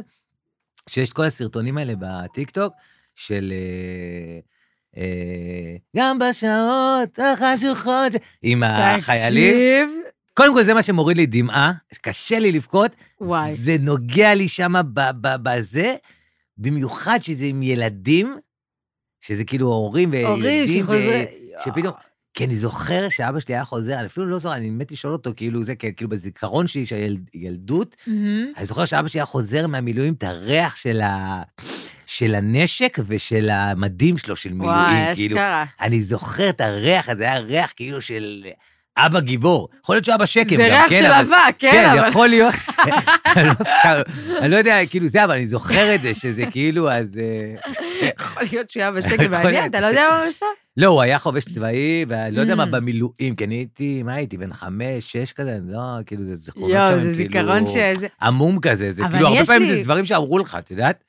שיש את כל הסרטונים האלה בטיקטוק, של... אה, אה, גם בשעות החשוכות, עם החיילים. תקשיב. קודם כל, זה מה שמוריד לי דמעה, קשה לי לבכות, וואי. זה נוגע לי שם בזה, במיוחד שזה עם ילדים, שזה כאילו הורים הורים וילדים, שחוזרים. שפתאום, כי אני זוכר שאבא שלי היה חוזר, אני אפילו לא זוכר, אני מת לשאול אותו, כאילו זה, כאילו בזיכרון שלי של ילד- ילדות, מהמם. אני זוכר שאבא שלי היה חוזר מהמילואים, את הריח של, ה... של הנשק ושל המדים שלו, של מילואים, וואי, כאילו. אשכרה. אני זוכר את הריח הזה, היה ריח כאילו של אבא גיבור. יכול להיות שהוא אבא שקם זה ריח כן, של אבק, כן, כן, אבל... יכול להיות. אני לא סתם, אני לא יודע, כאילו זה, אבל אני זוכר את זה, שזה כאילו, אז... אה, יכול להיות שהוא בשקט יכול מעניין. אתה לא יודע מה הוא עושה? לא, הוא היה חובש צבאי, ואני לא יודע מה Mm. במילואים, כי אני הייתי, מה הייתי, בן חמש, שש כזה, לא, כאילו, זה זיכרונות יואו, שם, זה זיכרון כאילו שזה... עמום כזה, זה כאילו, הרבה פעמים זה דברים שאמרו לך, את יודעת?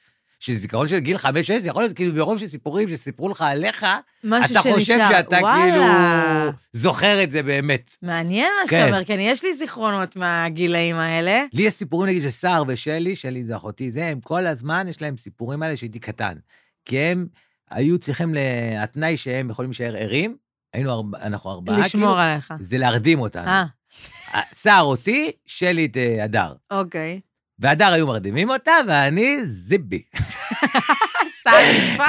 שזיכרון של גיל חמש, שש, זה יכול להיות כאילו ברוב של סיפורים שסיפרו לך עליך, אתה שנשאר. חושב שאתה וואלה. כאילו זוכר את זה באמת. מעניין מה כן. שאתה אומר, כן, יש לי זיכרונות מהגילאים האלה. לי יש סיפורים, נגיד, של סער ושלי, שלי זה אחותי, זה, הם כל הזמן, יש להם סיפורים האלה שהייתי קטן. כי הם היו צריכים, התנאי שהם יכולים להישאר ערים, היינו ארבע, אנחנו ארבעה, לשמור עליך. זה להרדים אותנו. אה, סער אותי, שלי את אה, הדר. אוקיי. והדר היו מרדימים אותה, ואני זיבי.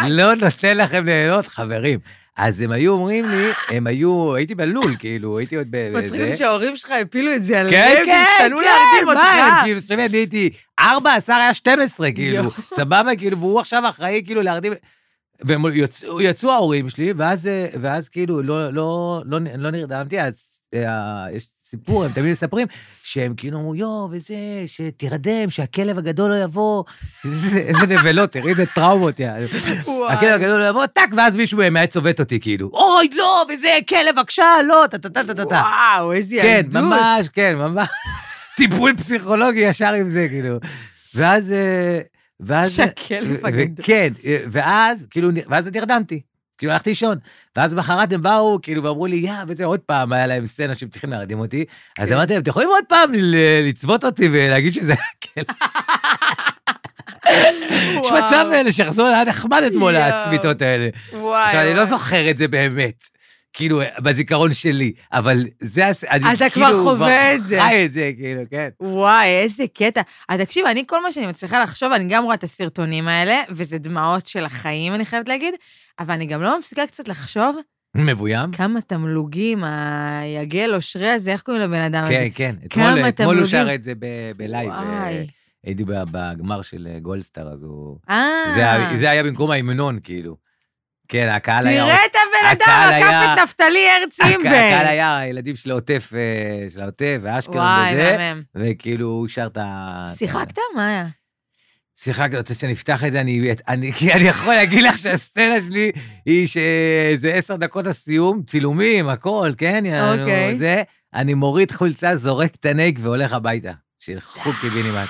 לא נותן לכם ליהנות, חברים. אז הם היו אומרים לי, הם היו, הייתי בלול, כאילו, הייתי עוד ב... מצחיק. אותי שההורים שלך הפילו את זה על כן, לב, כן, השתנו כן, להרדים מה, הם אותך. כאילו, תשמעי, אני הייתי ארבע, השר היה 12, כאילו. סבבה, כאילו, והוא עכשיו אחראי, כאילו, להרדים... והם יצאו, יצאו ההורים שלי, ואז, אה, ואז כאילו, לא, לא, לא, לא נרדמתי, אז אה, יש סיפור, הם תמיד מספרים, שהם כאילו אמרו, יואו, וזה, שתירדם, שהכלב הגדול לא יבוא. איזה, נבלות, תראי איזה טראומות. וואי. הכלב הגדול לא יבוא, טאק, ואז מישהו מהעץ צובט אותי, כאילו, אוי, לא, וזה, כלב, בבקשה, לא, טה-טה-טה-טה-טה. וואו, איזה כן, ילדות. ממש, כן, ממש. טיפול פסיכולוגי ישר עם זה, כאילו. ואז... אה, ואז... שהכלב הגדול. כן, אה, ואז, כאילו, ואז נרדמתי. כאילו, הלכתי לישון. ואז מחרת הם באו, כאילו, ואמרו לי, יא, וזה, עוד פעם, היה להם סצנה שהם צריכים להרדים אותי. אז כן. אמרתי להם, אתם יכולים עוד פעם לצוות אותי ולהגיד שזה הכלב? יש. מצב האלה שיחזור, היה נחמד אתמול. הצביטות האלה. עכשיו, אני לא. זוכר את זה באמת, כאילו, בזיכרון שלי, אבל זה... אתה כאילו כבר חווה את זה. חי את זה, כאילו, כן. וואי, איזה קטע. אז תקשיב, אני, כל מה שאני מצליחה לחשוב, אני גם רואה את הסרטונים האלה, וזה דמעות של החיים, אני חייבת להגיד, אבל אני גם לא מפסיקה קצת לחשוב מבוים? כמה תמלוגים, היגל אושרי הזה, איך קוראים לבן אדם כן, הזה? כן. כמה אתמול- אתמול הוא תמלוגים. שר את זה ב live. אה, וואי. הייתי בגמר של אה, גולדסטאר, אז הוא... אה, זה זה היה במקום ההמנון, כאילו. כן, הקהל היה... תראה את הבן אדם, הקהל עקף את נפתלי הרץ הקהל אימבר. היה הילדים של העוטף, אה, של העוטף, ואשקלון וואי, וזה, מהמם. וכאילו הוא שר את ה... שיחקת? מה היה? שיחקתי, רוצה שאני אפתח את זה, אני, אני, כי אני יכול להגיד לך שהסצנה שלי היא שזה עשר דקות הסיום, צילומים, הכל, כן? אוקיי. זה, אני מוריד חולצה, זורק את הנק והולך הביתה. שילכו קיבינימט.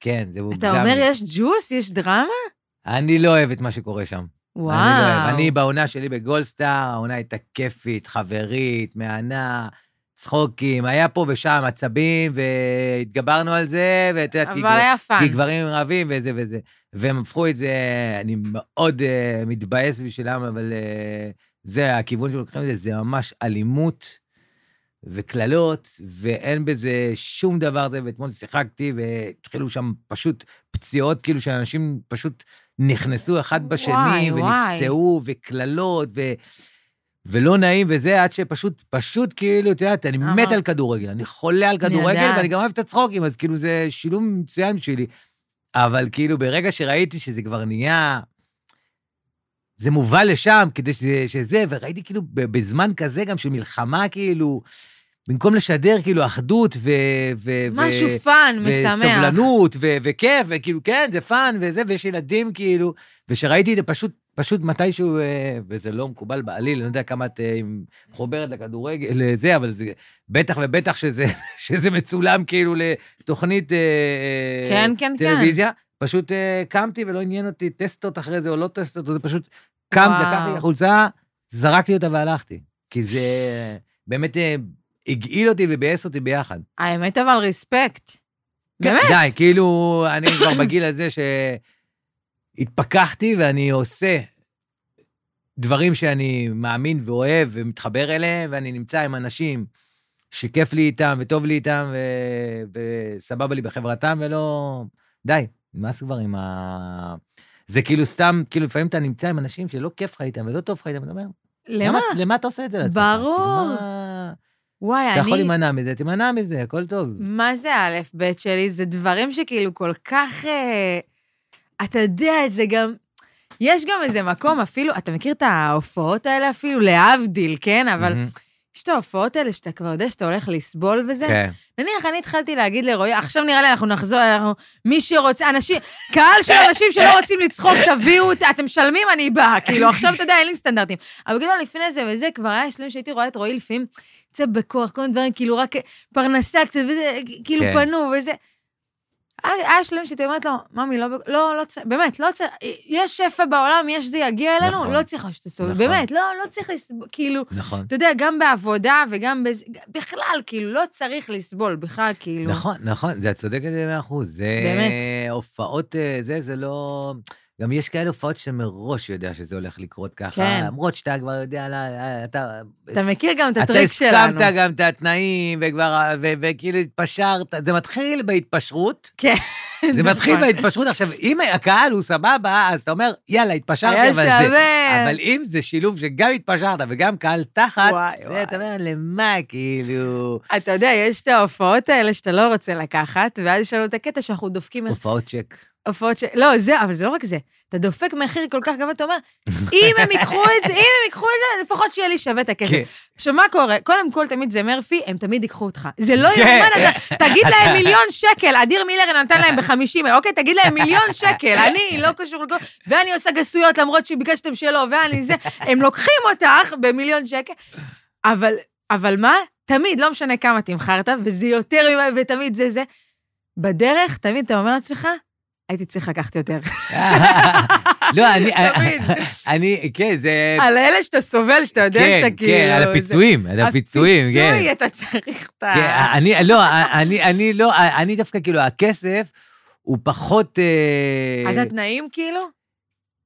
כן, זה מוגזם. אתה אומר, יש ג'וס? יש דרמה? אני לא אוהב את מה שקורה שם. וואו. אני לא אוהב. אני בעונה שלי בגולדסטאר, העונה הייתה כיפית, חברית, מהנה, צחוקים, היה פה ושם עצבים, והתגברנו על זה, ואת יודעת, אבל היה fun. כי גברים רבים וזה וזה. והם הפכו את זה, אני מאוד uh, מתבאס בשבילם, אבל uh, זה, הכיוון שהם לוקחים את זה, זה ממש אלימות וקללות, ואין בזה שום דבר זה, ואתמול שיחקתי, והתחילו שם פשוט פציעות, כאילו שאנשים פשוט נכנסו אחד בשני, וואי, וואי. ונפצעו, וקללות, ו... ולא נעים וזה, עד שפשוט, פשוט כאילו, את יודעת, אני. מת על כדורגל, אני חולה על כדורגל. ואני גם אוהב את הצחוקים, אז כאילו זה שילוב מצוין בשבילי. אבל כאילו, ברגע שראיתי שזה כבר נהיה... זה מובא לשם כדי שזה, שזה וראיתי כאילו בזמן כזה גם של מלחמה, כאילו, במקום לשדר כאילו אחדות ו... ו משהו ו- fun, משמח. וסבלנות, ו- וכיף, וכאילו, כן, זה fun וזה, ויש ילדים, כאילו, ושראיתי את זה פשוט, פשוט מתישהו, אה, וזה לא מקובל בעליל, אני לא יודע כמה את אה, מחוברת לכדורגל, לזה, אבל זה בטח ובטח שזה, שזה מצולם כאילו לתוכנית אה, כן, כן, כן. טלוויזיה. פשוט אה, קמתי ולא עניין אותי טסטות אחרי זה או לא טסטות, זה פשוט קמתי. לקחתי החולצה, זרקתי אותה והלכתי. כי זה באמת אה, הגעיל אותי וביאס אותי ביחד. האמת אבל ריספקט. כן, באמת. די, כאילו, אני כבר בגיל הזה שהתפכחתי ואני עושה דברים שאני מאמין ואוהב ומתחבר אליהם, ואני נמצא עם אנשים שכיף לי איתם וטוב לי איתם ו... וסבבה לי בחברתם, ולא... די, נמאס כבר עם ה... זה כאילו סתם, כאילו לפעמים אתה נמצא עם אנשים שלא כיף לך איתם ולא טוב לך איתם, ואתה אומר, למה? למה אתה עושה את זה לעצמך? ברור. כאילו, מה- וואי, אתה יכול אני... להימנע מזה, תימנע מזה, הכל טוב. מה זה א', ב' שלי? זה דברים שכאילו כל כך... אה, אתה יודע, זה גם... יש גם איזה מקום, אפילו, אתה מכיר את ההופעות האלה אפילו, להבדיל, כן? אבל מהמם. יש את ההופעות האלה שאתה כבר יודע שאתה הולך לסבול וזה. כן. נניח, אני התחלתי להגיד לרועי, עכשיו נראה לי אנחנו נחזור, אנחנו, מי שרוצה, אנשים, קהל של אנשים שלא רוצים לצחוק, תביאו, אותה, אתם משלמים, אני באה. כאילו, עכשיו, אתה יודע, אין לי סטנדרטים. אבל בגדול, לפני זה וזה, כבר היה שלבים שהייתי רואה את רועי לפעמים, יוצא בכוח, כל מיני דברים, כאילו, רק פרנסה קצת, וזה, כאילו, כן. פנו וזה. היה שלבים שהייתי אומרת לו, ממי, לא, לא, לא צריך, באמת, לא צריך, יש שפע בעולם, יש זה יגיע אלינו, נכון. לא צריך שתסתובב, נכון. באמת, לא, לא צריך לסבול, כאילו, נכון. אתה יודע, גם בעבודה וגם בזה, בכלל, כאילו, לא צריך לסבול, בכלל, כאילו. נכון, נכון, זה את צודקת במאה אחוז. זה באמת. הופעות, אה, זה, זה לא... גם יש כאלה הופעות שאתה מראש יודע שזה הולך לקרות ככה, כן. למרות שאתה כבר יודע, לה- אתה... אתה מכיר גם את אתה הטריק שלנו. הסכמת גם את התנאים, וכבר, ו- וכאילו התפשרת, זה מתחיל בהתפשרות. כן. זה מתחיל נכון. בהתפשרות. עכשיו, אם הקהל הוא סבבה, אז אתה אומר, יאללה, התפשרתי, היה אבל זה... שווה. אבל אם זה שילוב שגם התפשרת וגם קהל תחת, וואי, זה, וואי. אתה אומר, למה, כאילו... אתה יודע, יש את ההופעות האלה שאתה לא רוצה לקחת, ואז יש לנו את הקטע שאנחנו דופקים הופעות צ'ק. הופעות ש... לא, זה, אבל זה לא רק זה. אתה דופק מחיר כל כך גבוה, אתה אומר, אם הם ייקחו את זה, אם הם ייקחו את זה, לפחות שיהיה לי שווה את הכסף. כן. עכשיו, מה קורה? קודם כל, תמיד זה מרפי, הם תמיד ייקחו אותך. זה לא כן. יאומן, אתה- תגיד להם מיליון שקל, אדיר מילר נתן להם ב-50, אוקיי, תגיד להם מיליון שקל, אני לא קשור לכל... ואני עושה גסויות למרות שביקשתם שלא, ואני זה, הם לוקחים אותך במיליון שקל. אבל, אבל מה? תמיד, לא משנה כמה תמכרת, וזה יותר, ממה- ותמיד זה זה. בדרך, תמיד אתה אומר לעצמך, הייתי צריך לקחת יותר. לא, אני... אני, כן, זה... על אלה שאתה סובל, שאתה יודע כן, שאתה כאילו... כן, על זה- הפיצויים, על הפיצויים, כן. הפיצוי, אתה צריך את ה... כן, אני, לא, אני, אני לא, אני דווקא, כאילו, הכסף הוא פחות... אה, אז התנאים כאילו?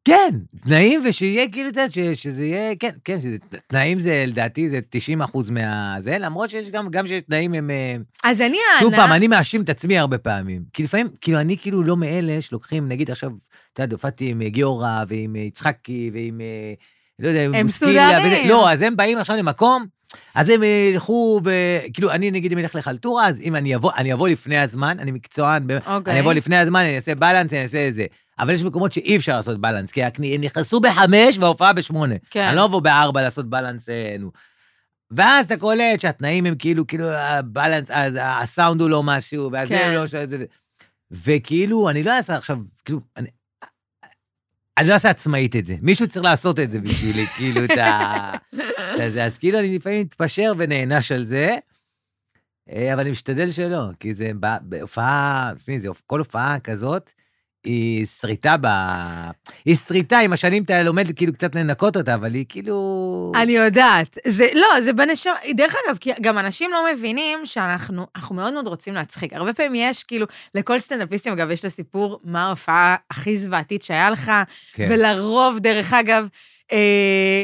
כן, תנאים, ושיהיה, כאילו, אתה יודע, ש- שזה יהיה, כן, כן, שזה, תנאים זה, לדעתי, זה 90 אחוז מהזה, למרות שיש גם, גם שיש תנאים הם... אה, אז אני שוב פעם, הענה... אני מאשים את עצמי הרבה פעמים. כי לפעמים, כאילו, אני כאילו לא מאלה שלוקחים, נגיד עכשיו, אתה יודע, הופעתי עם גיורא ועם אה, יצחקי ועם, אה, לא יודע, הם מסודרים. לא, אז הם באים עכשיו למקום, אז הם ילכו, וכאילו, אני נגיד, אם אלך לחלטורה, אז אם אני אבוא, אני אבוא לפני הזמן, אני מקצוען, ב- אוקיי. אני אבוא לפני הזמן, אני אעשה בלנס, אני אעשה את זה. אבל יש מקומות שאי אפשר לעשות בלנס, כי הקני- הם נכנסו בחמש וההופעה בשמונה. כן. אני לא אבוא בארבע לעשות בלנס, אה, נו. ואז אתה קולט שהתנאים הם כאילו, כאילו, הבלנס, אז הסאונד הוא לא משהו, והזה כן. הוא לא... שזה, וכאילו, אני לא אעשה עכשיו, כאילו, אני... אני לא אעשה עצמאית את זה. מישהו צריך לעשות את זה בשבילי, כאילו, את ה... אז כאילו, אני לפעמים מתפשר ונענש על זה, אה, אבל אני משתדל שלא, כי זה בהופעה, תשמעי, זה כל הופעה כזאת, היא שריטה ב... היא שריטה, עם השנים אתה לומד כאילו קצת לנקות אותה, אבל היא כאילו... אני יודעת. זה, לא, זה בנשמה. דרך אגב, כי גם אנשים לא מבינים שאנחנו אנחנו מאוד מאוד רוצים להצחיק. הרבה פעמים יש, כאילו, לכל סטנדאפיסטים, אגב, יש את הסיפור מה ההופעה הכי זוועתית שהיה לך, כן. ולרוב, דרך אגב, אה,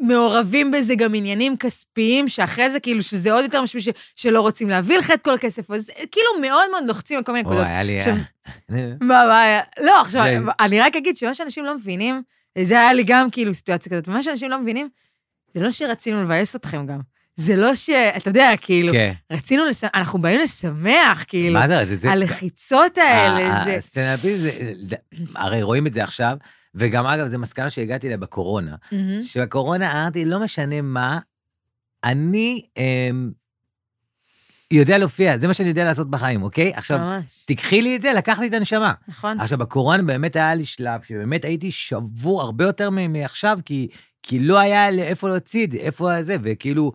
מעורבים בזה גם עניינים כספיים, שאחרי זה, כאילו, שזה עוד יותר משהו ש- שלא רוצים להביא לך את כל הכסף, אז כאילו מאוד מאוד לוחצים על כל מיני וואי, נקודות. היה לי... אה, מה, מה היה? לא, עכשיו, אני רק אגיד שמה שאנשים לא מבינים, זה היה לי גם כאילו סיטואציה כזאת, ומה שאנשים לא מבינים, זה לא שרצינו לבאס אתכם גם. זה לא ש... אתה יודע, כאילו, כן. רצינו לשמח, אנחנו באים לשמח, כאילו, מה זה? זה- זה... הלחיצות האלה, ה- זה... הסטנדאפיסט, זה- הרי רואים את זה עכשיו, וגם אגב, זו מסקנה שהגעתי אליה בקורונה. מהמם. שבקורונה אמרתי, לא משנה מה, אני אמ, יודע להופיע, זה מה שאני יודע לעשות בחיים, אוקיי? עכשיו, ממש, תיקחי לי את זה, לקחתי את הנשמה. נכון? עכשיו, בקורונה באמת היה לי שלב שבאמת הייתי שבור הרבה יותר מעכשיו, כי, כי לא היה לי איפה להוציא את זה, איפה זה, וכאילו,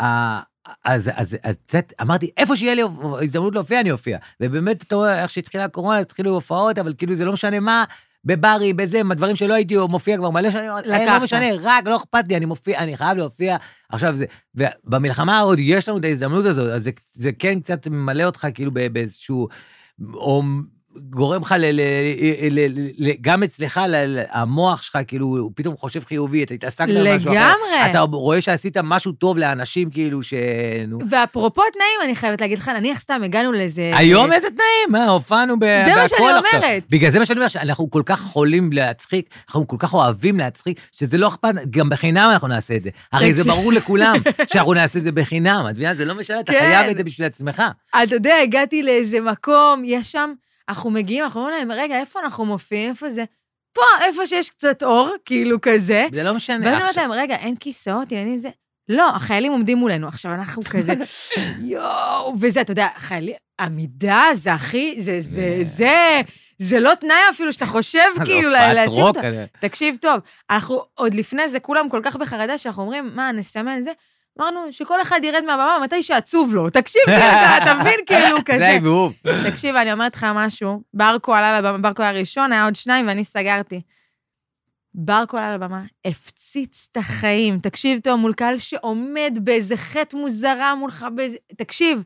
ה- אז, אז, אז יודעת, אמרתי, איפה שיהיה לי הזדמנות להופיע, אני אופיע. ובאמת, אתה רואה איך שהתחילה הקורונה, התחילו הופעות, אבל כאילו, זה לא משנה מה, בברי, בזה, דברים שלא הייתי מופיע כבר מלא שנים, "אין, לא. משנה, רק, לא אכפת לי, אני מופיע, אני חייב להופיע. עכשיו, זה, ובמלחמה עוד יש לנו את ההזדמנות הזאת, אז זה, זה כן קצת ממלא אותך כאילו באיזשהו, או גורם לך, ל, ל, ל, ל, ל, גם אצלך, ל, ל, המוח שלך, כאילו, הוא פתאום חושב חיובי, אתה התעסקת במשהו אחר. לגמרי. אתה רואה שעשית משהו טוב לאנשים, כאילו, ש... ואפרופו תנאים, אני חייבת להגיד לך, נניח סתם הגענו לאיזה... היום איזה תנאים, מה, הופענו ב- זה מה שאני בהכל עכשיו. אומרת. בגלל זה מה שאני אומר, שאנחנו כל כך חולים להצחיק, אנחנו כל כך אוהבים להצחיק, שזה לא אכפת, גם בחינם אנחנו נעשה את זה. הרי זה. ברור לכולם שאנחנו נעשה את זה בחינם, את מבינה? זה לא משנה, אתה כן. חייב את זה בשביל עצמך. אתה יודע, הגעתי לאיזה מקום, יש שם, אנחנו מגיעים, אנחנו אומרים להם, רגע, איפה אנחנו מופיעים? איפה זה? פה, איפה שיש קצת אור, כאילו כזה. זה לא משנה. ואני אומרת להם, רגע, אין כיסאות, עניינים זה? לא, החיילים עומדים מולנו. עכשיו, אנחנו כזה, יואו, וזה, אתה יודע, חיילים, עמידה זה הכי, זה, זה, זה, זה לא תנאי אפילו שאתה חושב, כאילו, להציב אותו. אני- תקשיב טוב, אנחנו עוד לפני זה כולם כל כך בחרדה, שאנחנו אומרים, מה, נסמן זה? אמרנו, שכל אחד ירד מהבמה מתי שעצוב לו. תקשיב, כאילו, אתה אתה מבין, כאילו, זה כזה. ההימור. תקשיב, אני אומרת לך משהו, ברקו עלה לבמה, ברקו היה ראשון, היה עוד שניים ואני סגרתי. ברקו עלה לבמה, הפציץ את החיים. תקשיב טוב, מול קהל שעומד באיזה חטא מוזרה מולך, באיזה... תקשיב,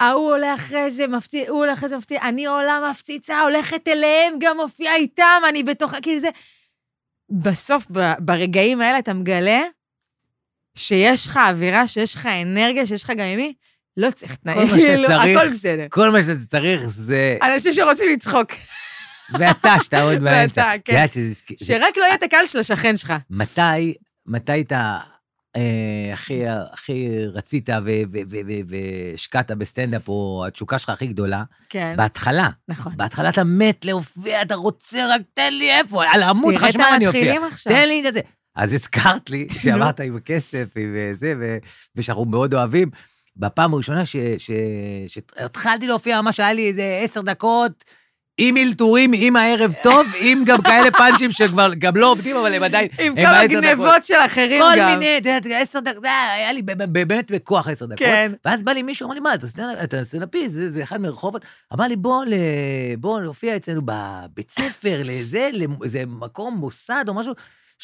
ההוא עולה אחרי זה, מפציץ, הוא עולה אחרי זה, מפציץ, אני עולה מפציצה, הולכת אליהם, גם מופיעה איתם, אני בתוך... כאילו זה... בסוף, ברגעים האלה, אתה מגלה שיש לך אווירה, שיש לך אנרגיה, שיש לך גם עם מי, לא צריך תנאים. כאילו. הכל בסדר. כל מה שאתה צריך זה... אנשים שרוצים לצחוק. ואתה, שאתה עומד באמצע. ואתה, כן. את שזה- זה- שרק לא יהיה את הקהל של השכן שלך. מתי, מתי אתה הכי, הכי רצית והשקעת בסטנדאפ, או התשוקה שלך הכי גדולה? כן, בהתחלה. נכון. בהתחלה אתה מת להופיע, אתה רוצה, רק תן לי איפה, על עמוד תראה את חשמל אני אופיע. המתחילים עכשיו. תן לי את זה. אז הזכרת לי, שאמרת עם הכסף, עם אה, זה, ו- ושאנחנו מאוד אוהבים. בפעם הראשונה ש- ש- שהתחלתי להופיע, ממש היה לי איזה עשר דקות, עם אלתורים, עם הערב טוב, עם גם כאלה פאנצ'ים שכבר גם לא עובדים, אבל הם עדיין, עם כמה. גנבות של אחרים כל גם. מיני, את יודעת, עשר דקות, זה היה לי באמת בכוח עשר דקות. כן. ואז בא לי מישהו, אמר לי, מה, אתה סטנדאפ- אתה סטנדאפיסט, זה זה אחד מרחובות. אמר לי, בוא להופיע אצלנו בבית ספר, לאיזה מקום, מוסד או משהו,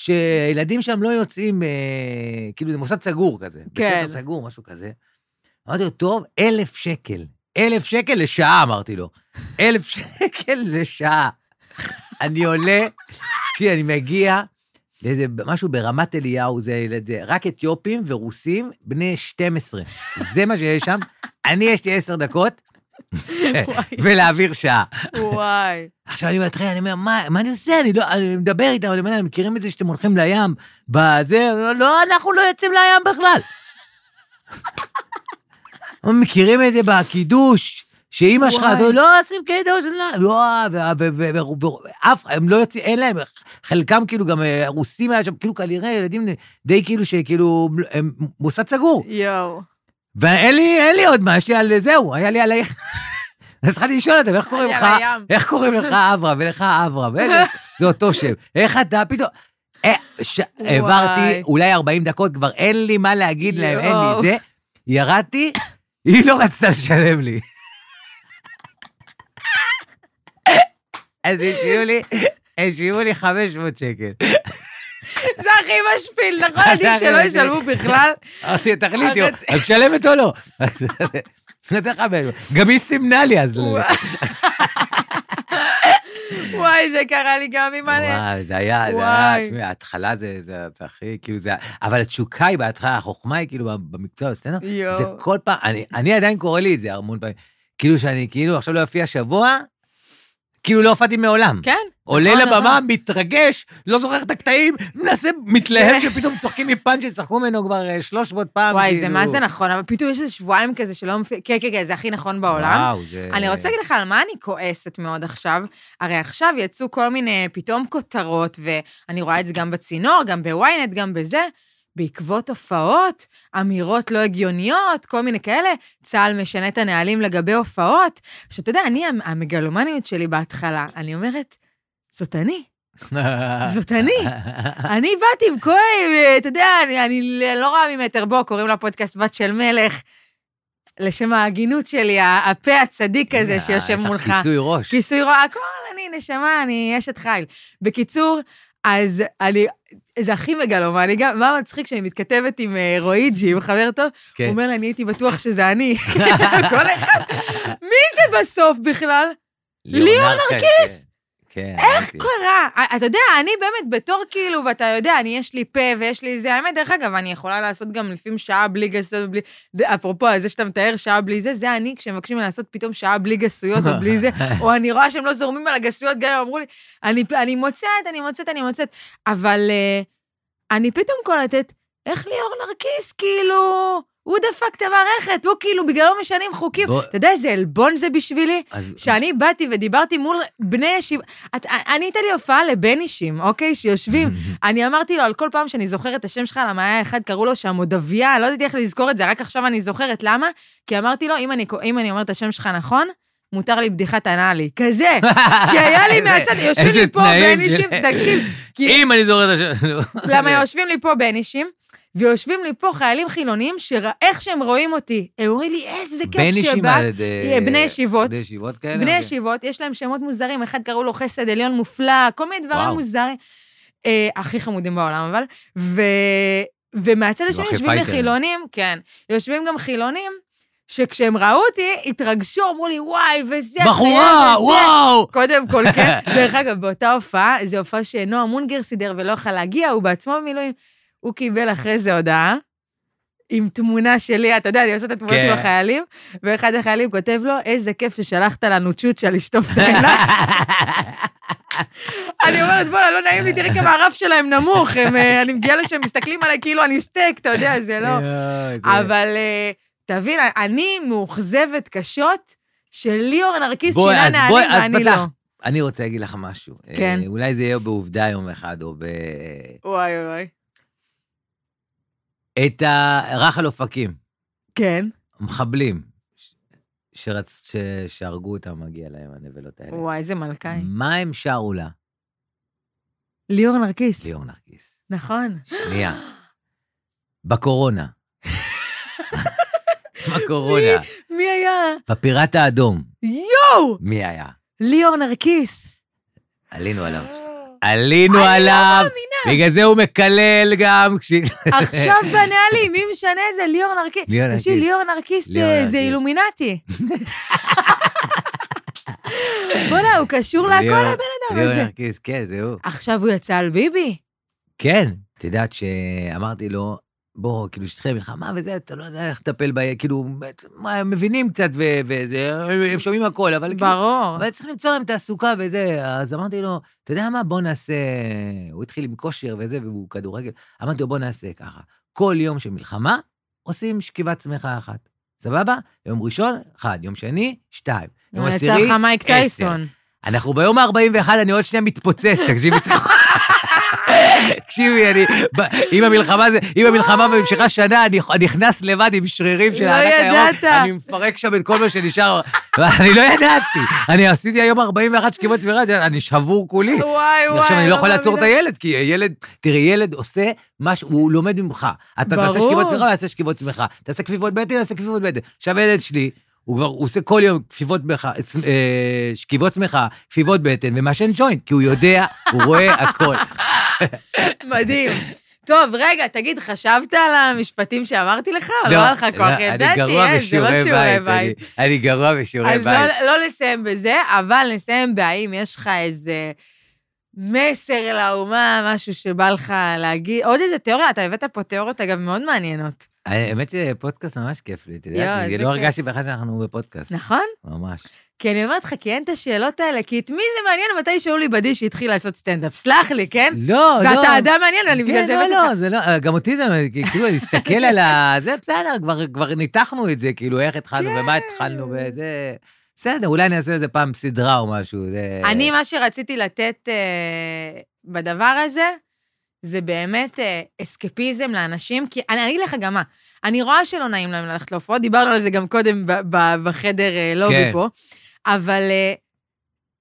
שילדים שם לא יוצאים, אה, כאילו זה מוסד סגור כזה. כן. בית ספר סגור, משהו כזה. אמרתי לו, טוב, אלף שקל. אלף שקל לשעה, אמרתי לו. אלף שקל לשעה. אני עולה, תקשיבי, אני מגיע לאיזה משהו ברמת אליהו, זה ילד- רק אתיופים ורוסים בני 12. זה מה שיש שם. אני, יש לי עשר דקות, ולהעביר שעה. וואי. עכשיו אני מתחיל, אני אומר, מה, מה אני עושה? אני לא, אני מדבר איתם, אני אומר להם, מכירים את זה שאתם הולכים לים? בזה, לא, אנחנו לא יוצאים לים בכלל. הם מכירים את זה בקידוש, שאימא שלך. אז לא עושים קידוש, לא, לא, ו- ו- ו- ו- ו- אף, הם לא יוצאים, אין להם, חלקם כאילו גם אה, רוסים היה שם, כאילו כנראה ילדים די כאילו שכאילו, הם מוסד סגור. יואו. ואין לי, אין לי עוד מה, יש לי על זהו, היה לי על ה... אז התחלתי לשאול אותם, איך קוראים לך, הים. איך קוראים לך אברהם ולך אברהם, זה אותו שם. איך אתה פתאום... אה. העברתי אולי 40 דקות, כבר אין לי מה להגיד להם, אין. לי זה. ירדתי, היא לא רצתה לשלם לי. אז השאירו לי, השאירו לי 500 שקל. זה הכי משפיל, נכון? עדיף שלא. ישלמו בכלל. אמרתי, תחליטי, את משלמת או לא? גם היא סימנה לי אז. וואי. זה קרה לי גם עם מלא. וואי, זה היה, זה היה. תשמעי, ההתחלה זה, זה, הכי, כאילו זה, אבל התשוקה היא בהתחלה, החוכמה היא כאילו במקצוע יואו. זה כל פעם, אני, אני עדיין קורא לי את זה המון פעמים, כאילו שאני, כאילו עכשיו לא אופיע שבוע, כאילו לא הופעתי מעולם. כן. עולה נכון, לבמה, נכון. מתרגש, לא זוכר את הקטעים, מנסה, מתלהב שפתאום צוחקים מפאנץ' שצחקו ממנו כבר אה, 300 פעם. וואי, זה כאילו. מה זה נכון, אבל פתאום יש איזה שבועיים כזה שלא מופיע, כן, כן, כן, זה הכי נכון בעולם. וואו, זה... אני רוצה להגיד לך על מה אני כועסת מאוד עכשיו. הרי עכשיו יצאו כל מיני פתאום כותרות, ואני רואה את זה גם בצינור, גם בוויינט, גם בזה. בעקבות הופעות, אמירות לא הגיוניות, כל מיני כאלה, צה"ל משנה את הנהלים לגבי הופעות. שאתה יודע, אני, המגלומניות שלי בהתחלה, אני אומרת, זאת אני, זאת אני. אני באתי עם כל, אתה יודע, אני, אני לא רואה ממטר, בוא, קוראים לה פודקאסט בת של מלך, לשם ההגינות שלי, הפה הצדיק הזה שיושב מולך. יש לך כיסוי ראש. כיסוי רואה, הכל אני נשמה, אני אשת חיל. בקיצור, אז אני, זה הכי מגלומני, גם, מה מצחיק שאני מתכתבת עם אה, רועיג'י, עם חבר טוב, כן. הוא אומר לי, אני הייתי בטוח שזה אני. כל אחד, מי זה בסוף בכלל? ליאון נרקיס! כן, איך כן. קרה? אתה יודע, אני באמת בתור כאילו, ואתה יודע, אני, יש לי פה ויש לי זה, האמת, דרך אגב, אני יכולה לעשות גם לפעמים שעה בלי גסויות ובלי... אפרופו, זה שאתה מתאר שעה בלי זה, זה אני, כשמבקשים לעשות פתאום שעה בלי גסויות או בלי זה, או אני רואה שהם לא זורמים על הגסויות, גם אם אמרו לי, אני, אני מוצאת, אני מוצאת, אני מוצאת, אבל uh, אני פתאום קולטת, איך ליאור נרקיס, כאילו, הוא דפק את המערכת, הוא כאילו, בגללו משנים חוקים. בוא- אתה יודע איזה עלבון זה בשבילי? אז- שאני באתי ודיברתי מול בני ישיבה, את- אני הייתה לי הופעה לבן אישים, אוקיי? שיושבים, אני אמרתי לו על כל פעם שאני זוכרת את השם שלך, למה היה אחד, קראו לו שם מודביה, לא ידעתי איך לזכור את זה, רק עכשיו אני זוכרת. למה? כי אמרתי לו, אם אני, אם אני אומרת את השם שלך נכון, מותר לי בדיחת אנאלי. כזה. כי היה לי מהצד, יושבים לי פה של- תקשיב, אם אני זוכר את השם... למה יושבים לי פה בן אישים, ויושבים לי פה חיילים חילונים, שאיך שהם רואים אותי, הם אומרים לי, איזה כיף. ישיבה, אה, בני ישיבות. בני ישיבות כאלה? בני אוקיי. ישיבות, יש להם שמות מוזרים, אחד קראו לו חסד עליון מופלא, כל מיני דברים וואו. מוזרים. אה, הכי חמודים בעולם, אבל. ו... ומהצד השני הכי יושבים לי. חילונים, כן, יושבים גם חילונים, שכשהם ראו אותי, התרגשו, אמרו לי, וואי, וזה, בחורה, חייב את זה." וואו! קודם כל, כן. דרך אגב, באותה הופעה, זו הופעה שנועה מונגר סידר ולא יכל להגיע, הוא בעצמו במילואים. הוא קיבל אחרי זה הודעה עם תמונה שלי, אתה יודע, אני עושה את התמונות כן. עם החיילים, ואחד החיילים כותב לו, איזה כיף ששלחת לנו צ'וצ'ה לשטוף את העיניים. אני אומרת, בוא'נה, לא נעים לי, תראי כמה הרף שלהם נמוך, הם, אה, אני מגיעה לשם, מסתכלים עליי כאילו אני סטייק, אתה יודע, זה לא... אבל אה, תבין, אני מאוכזבת קשות שליאור נרקיס שינה נהלים ואני. לא. אני רוצה להגיד לך משהו. כן. אה, אולי זה יהיה בעובדה יום אחד, או ב... וואי וואי. את הרחל אופקים, כן. מחבלים, שרצ... ש... שהרגו אותם, מגיע להם, הנבלות האלה. וואי, איזה מלכאי. מה הם שרו לה? ליאור נרקיס. ליאור נרקיס. נכון. שנייה. בקורונה. בקורונה. מי היה? בפיראט האדום. יואו! מי היה? ליאור נרקיס. עלינו עליו. עלינו אני לא עליו. מאמינה. בגלל זה הוא מקלל גם. כש- עכשיו בנהלים, מי משנה את זה? ליאור נרקיס. ליאור תקשיב, נרקיס. ליאור נרקיס ליאור זה- נרקיס. זה אילומינטי. בוא'נה, הוא קשור להכל ליאור- הבן אדם ליאור הזה. נרקיס, כן, זהו. עכשיו הוא יצא על ביבי. כן. את יודעת שאמרתי לו, בוא, כאילו, שטחי מלחמה וזה, אתה לא יודע איך לטפל ב... כאילו, מה, הם מבינים קצת ו- וזה, הם שומעים הכל, אבל כאילו... ברור. אבל צריך למצוא להם תעסוקה וזה, אז אמרתי לו, אתה יודע מה, בוא נעשה... הוא התחיל עם כושר וזה, והוא כדורגל. אמרתי לו, בוא נעשה ככה, כל יום של מלחמה, עושים שכיבת צמיחה אחת. סבבה? יום ראשון, אחד, יום שני, שתיים. יום עשירי, עשר. אנחנו ביום ה-41, אני עוד שנייה מתפוצץ, תקשיבי. תקשיבי, אני, אם המלחמה זה, אם המלחמה ממשיכה שנה, אני אני נכנס לבד עם שרירים של לא הענק הירוק. אני מפרק שם את כל מה שנשאר, ואני לא ידעתי. אני עשיתי היום 41 שכיבות צבירה, אני שבור כולי. וואי וואי. עכשיו אני לא יכול לעצור את. הילד, כי הילד, תראי, ילד עושה משהו, הוא לומד ממך. אתה תעשה. שכיבות צמיחה, הוא יעשה שכיבות צמיחה. תעשה כפיפות בטן, יעשה כפיפות בטן. עכשיו הילד שלי, הוא כבר, הוא עושה כל יום כפיפות צמיחה, אה, שכיבות צמיחה, כפיפות בטן, ומעשן ג'וינט, כי הוא יודע, הוא רואה הכל. מדהים. טוב, רגע, תגיד, חשבת על המשפטים שאמרתי לך, או לא היה לך כוח? אני ידעתי, אין, זה לא שיעורי בית. אני- אני גרוע בשיעורי אז בית. לא, לא נסיים בזה, אבל נסיים בהאם יש לך איזה מסר לאומה, משהו שבא לך להגיד. עוד איזה תיאוריה, אתה הבאת פה תיאוריות, אגב, מאוד מעניינות. האמת שפודקאסט ממש כיף לי, אתה יואו, יודע, איזה כי לא. הרגשתי בכלל שאנחנו בפודקאסט. נכון? ממש. כי אני אומרת לך, כי אין את השאלות האלה, כי את מי זה מעניין מתי שאולי בדי שהתחיל לעשות סטנדאפ? סלח לי, כן? לא, לא. ואתה אדם מעניין, אני בגלל כן, זה לא, הבאתי לא, אותך. זה לא, גם אותי זה, כאילו, להסתכל על ה... זה בסדר, כבר, כבר ניתחנו את זה, כאילו, איך התחלנו ומה כן. התחלנו וזה... בסדר, אולי נעשה איזה פעם סדרה או משהו. זה... אני, מה שרציתי לתת אה, בדבר הזה, זה באמת אה, אסקפיזם לאנשים, כי אני אני אגיד לך גם מה, אני רואה שלא נעים להם ללכת להופעות, דיברנו על זה גם קודם ב- ב- בחדר אה, לובי כן. פה, אבל אה,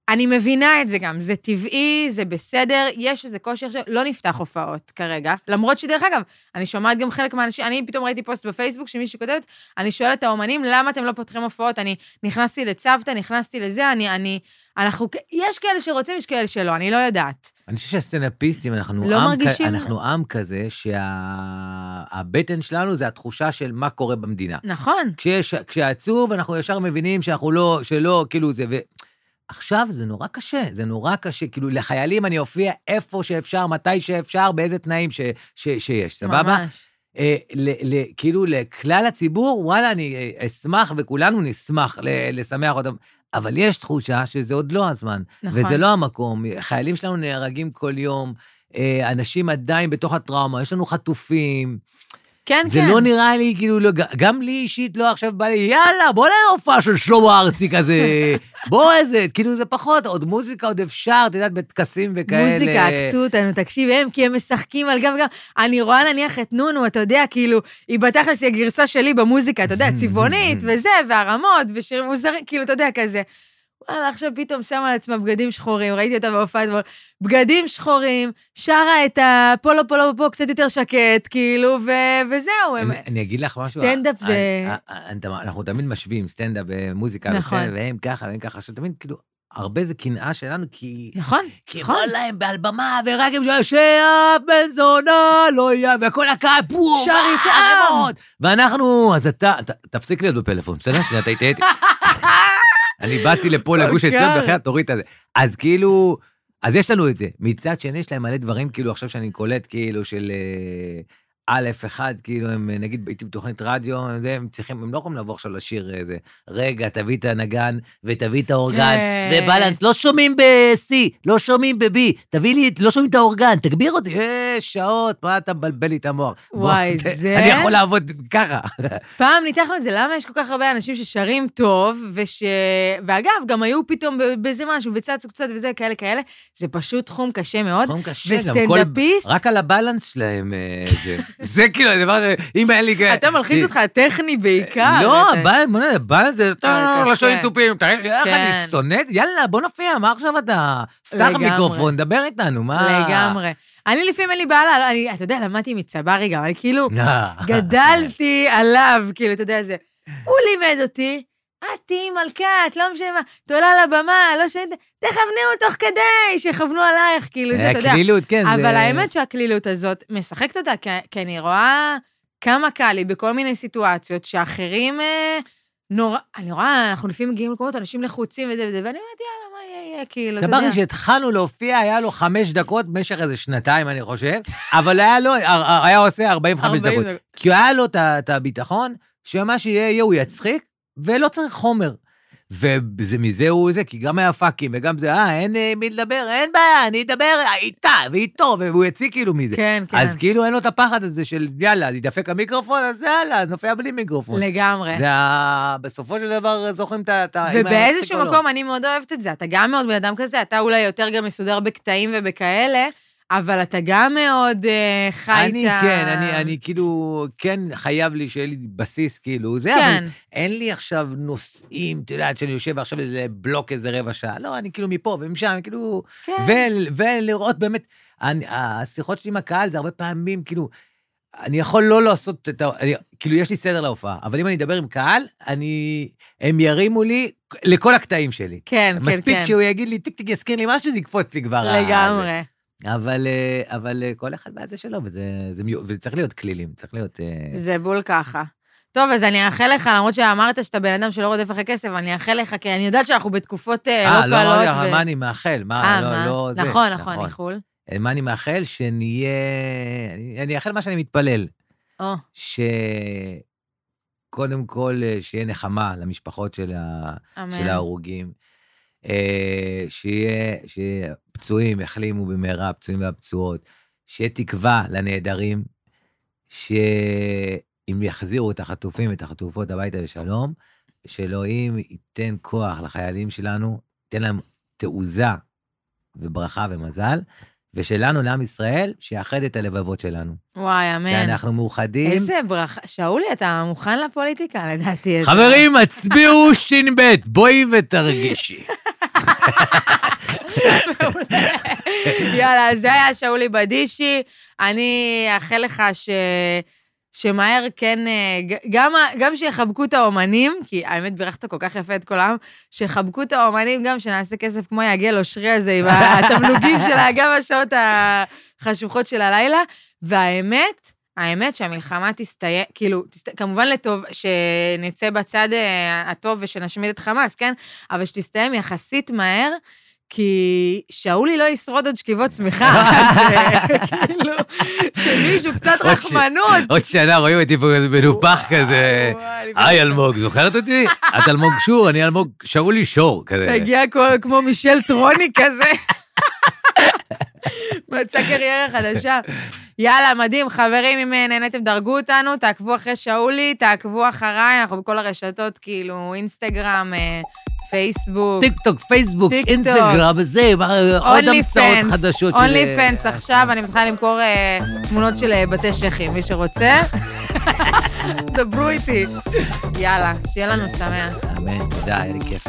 אני מבינה את זה גם, זה טבעי, זה בסדר, יש איזה קושי עכשיו, לא נפתח הופעות כרגע, למרות שדרך אגב, אני שומעת גם חלק מהאנשים, אני פתאום ראיתי פוסט בפייסבוק שמישהי כותבת, אני שואלת את האומנים, למה אתם לא פותחים הופעות? אני נכנסתי לצוותא, נכנסתי לזה, אני, אני, אנחנו, יש כאלה שרוצים, יש כאלה שלא, אני לא יודעת. אני חושב שהסטנדאפיסטים, אנחנו, לא עם, מרגישים-. אנחנו עם כזה שהבטן שלנו זה התחושה של מה קורה במדינה. נכון, כשיש, כשעצוב, אנחנו ישר מבינים שאנחנו לא, שלא, כאילו זה, ו... עכשיו זה נורא קשה, זה נורא קשה, כאילו לחיילים אני אופיע איפה שאפשר, מתי שאפשר, באיזה תנאים ש, ש, שיש, סבבה? ממש. אה, ל, ל, כאילו לכלל הציבור, וואלה, אני אה, אשמח וכולנו נשמח ל, לשמח אותם, אבל יש תחושה שזה עוד לא הזמן, נכון. וזה לא המקום. חיילים שלנו נהרגים כל יום, אה, אנשים עדיין בתוך הטראומה, יש לנו חטופים. כן, זה כן. לא נראה לי, כאילו, לא, גם לי אישית לא עכשיו בא לי, יאללה, בוא להופעה של שלמה ארצי כזה, בוא איזה, כאילו זה פחות, עוד מוזיקה עוד אפשר, את יודעת, בטקסים וכאלה. מוזיקה, עקצו אותנו, תקשיב, הם, כי הם משחקים על גב וגם, אני רואה נניח את נונו, אתה יודע, כאילו, היא בתכלס היא הגרסה שלי במוזיקה, אתה יודע, צבעונית וזה, והרמות, ושירים מוזרים, כאילו, אתה יודע, כזה. וואלה, עכשיו פתאום שמה על עצמה בגדים שחורים, ראיתי אותה בהופעה אתמול, בגדים שחורים, שרה את הפולו פולו פה קצת יותר שקט, כאילו, ו- וזהו. הם- אני- אני אגיד לך משהו. סטנדאפ זה- אני- אני- אני- אנחנו תמיד משווים סטנדאפ ומוזיקה, נכון. בסדר, והם ככה והם ככה. עכשיו, תמיד, כאילו, הרבה זה קנאה שלנו, כי... נכון, כי נכון. בא להם על במה, ורק הם שואלים, שאף בן זונה לא יהיה, וכל הקהל, בום, שר אה, איתם. ואנחנו, אז אתה, ת- תפסיק להיות בפלאפון, בסדר? אתה איתי. אני באתי לפה לגוש עציון, כך. בחייאת, תוריד את זה. אז כאילו, אז יש לנו את זה. מצד שני, יש להם מלא דברים, כאילו, עכשיו שאני קולט, כאילו, של אה, א', אחד, כאילו, הם, אה, נגיד, הייתי בתוכנית רדיו, הם, צריכים, הם לא יכולים לבוא עכשיו לשיר איזה, רגע, תביא את הנגן ותביא את האורגן, כן. ובלנס, לא שומעים ב-C, לא שומעים ב-B, תביא לי, לא שומעים את האורגן, תגביר אותי, אה, שעות, מה אתה מבלבל לי את המוח? בוא, וואי, ת- זה- אני יכול לעבוד ככה. פעם ניתחנו את זה, למה יש כל כך הרבה אנשים ששרים טוב, וש... ואגב, גם היו פתאום ב- באיזה משהו, וצצו קצת וזה, כאלה כאלה, זה פשוט תחום קשה מאוד. תחום קשה, גם כל... וסטנדאפיסט, רק על הבלנס שלהם, אה, זה. זה כאילו הדבר ש... אם אין לי... כ- אתה מלחיץ אותך הטכני בעיקר. לא, אתה- הבלנס, בוא נראה, בלנס זה... אה, לא קשה. שומעים תופים, תראה, איך כן. אני שונא, יאללה, בוא נופיע, מה עכשיו אתה? פתח. מיקרופון, דבר איתנו, מה... לגמרי. אני לפעמים אין לי בעיה, אני, אתה יודע, למדתי מצברי גם, אני כאילו אה. גדלתי עליו, כאילו, אתה יודע, זה... הוא לימד אותי, את תהיי מלכת, לא משנה מה, את עולה לבמה, לא שומעת, תכוונו תוך כדי, שיכוונו עלייך, כאילו, זה, אתה יודע. הקלילות, כן, זה... אבל האמת שהקלילות הזאת משחקת אותה, כי, כי אני רואה כמה קל לי בכל מיני סיטואציות שאחרים אה, נורא... אני רואה, אנחנו לפעמים מגיעים למקומות, אנשים לחוצים וזה וזה, ואני אומרת, יאללה, מה יהיה, יהיה, כאילו, אתה יודע. סברי שהתחלנו להופיע, היה לו חמש דקות במשך איזה שנתיים, אני חושב, אבל היה לו, היה עושה 45 40 דקות. כי היה לו את את הביטחון, שמה שיהיה, יהיה, הוא יצחיק, ולא צריך חומר. ומזה הוא זה, כי גם היה פאקים, וגם זה, אה, אין אה, מי לדבר, אין בעיה, אני אדבר איתה ואיתו, והוא יציג כאילו מזה. כן, כן. אז כאילו אין לו את הפחד הזה של, יאללה, ידפק המיקרופון, אז יאללה, אז נופיע בלי מיקרופון. לגמרי. זה ה... בסופו של דבר זוכרים את ה... ובאיזשהו או לא. מקום אני מאוד אוהבת את זה. אתה גם מאוד בן אדם כזה, אתה אולי יותר גם מסודר בקטעים ובכאלה, אבל אתה גם מאוד אה, חי את אני ה... כן, אני, אני כאילו, כן חייב לי שיהיה לי בסיס, כאילו, זה, כן. אבל אין לי עכשיו נושאים, את יודעת, שאני יושב עכשיו איזה בלוק איזה רבע שעה, לא, אני כאילו מפה ומשם, כאילו, כן. ו- ולראות באמת, אני, השיחות שלי עם הקהל זה הרבה פעמים, כאילו, אני יכול לא לעשות את ה... אני, כאילו, יש לי סדר להופעה, אבל אם אני אדבר עם קהל, אני... הם ירימו לי לכל הקטעים שלי. כן, כן, מספיק כן. שהוא יגיד לי, טיק טיק יזכיר לי משהו, זה יקפוץ לי כבר. ה- לגמרי. אבל, אה, אבל אה, כל אחד מהזה שלו, וזה, זה, וזה צריך להיות כלילים, צריך להיות... אה, זה בול ככה. טוב, אז אני אאחל לך, למרות שאמרת שאתה בן אדם שלא רודף אחרי כסף, אני אאחל לך, כי אני יודעת שאנחנו בתקופות אה, אה, לא לא קלות. לך, ו- מה אני מאחל, מה, אה, לא, מה? לא, זה. נכון, נכון, איחול. אה, מה אני מאחל? שנהיה... אני, אני אאחל מה שאני מתפלל, או, שקודם כל, אה, שיהיה נחמה למשפחות של, ה... של ההרוגים, אה, שיהיה, שפצועים יחלימו במהרה, הפצועים והפצועות, שיהיה תקווה לנעדרים, שאם יחזירו את החטופים ואת החטופות הביתה לשלום, שאלוהים ייתן כוח לחיילים שלנו, ייתן להם תעוזה וברכה ומזל, ושלנו, לעם ישראל, שיאחד את הלבבות שלנו. וואי, אמן. שאנחנו מאוחדים. איזה ברכה. שאולי, אתה מוכן לפוליטיקה, לדעתי. חברים, הצביעו ש"ב, בואי ותרגישי. יאללה, זה היה שאולי בדישי. אני אאחל לך ש... שמהר כן, אה, גם, גם שיחבקו את האומנים, כי האמת בירכת כל כך יפה את כל העם, שיחבקו את האומנים גם, שנעשה כסף כמו יגל אושרי הזה, עם התמלוגים שלה, גם בשעות החשוכות של הלילה. והאמת, האמת שהמלחמה תסתיים, כאילו, תסת... כמובן לטוב, שנצא בצד אה, הטוב ושנשמיד את חמאס, כן? אבל שתסתיים יחסית מהר, כי שאולי לא ישרוד עוד שכיבות צמיחה, אז אה, כאילו, שמישהו קצת רחמנות. עוד שנה רואים אותי פה כזה מנופח כזה. היי אלמוג, זוכרת אותי? את אלמוג שור, אני אלמוג שאולי שור, כזה. הגיע כמו מישל טרוני כזה. מצא קריירה חדשה. יאללה, מדהים. חברים, אם אה, נהניתם, דרגו אותנו, תעקבו אחרי שאולי, תעקבו אחריי, אנחנו בכל הרשתות, כאילו, אינסטגרם, אה, פייסבוק. טיק טוק, פייסבוק, טיק אינסטגרם, זה, עוד המצאות חדשות. Only אה, Fans עכשיו, אני מתחילה למכור אה, תמונות של אה, בתי שחיים, מי שרוצה. דברו איתי. יאללה, שיהיה לנו שמח. אמן, תודה, היה לי כיף.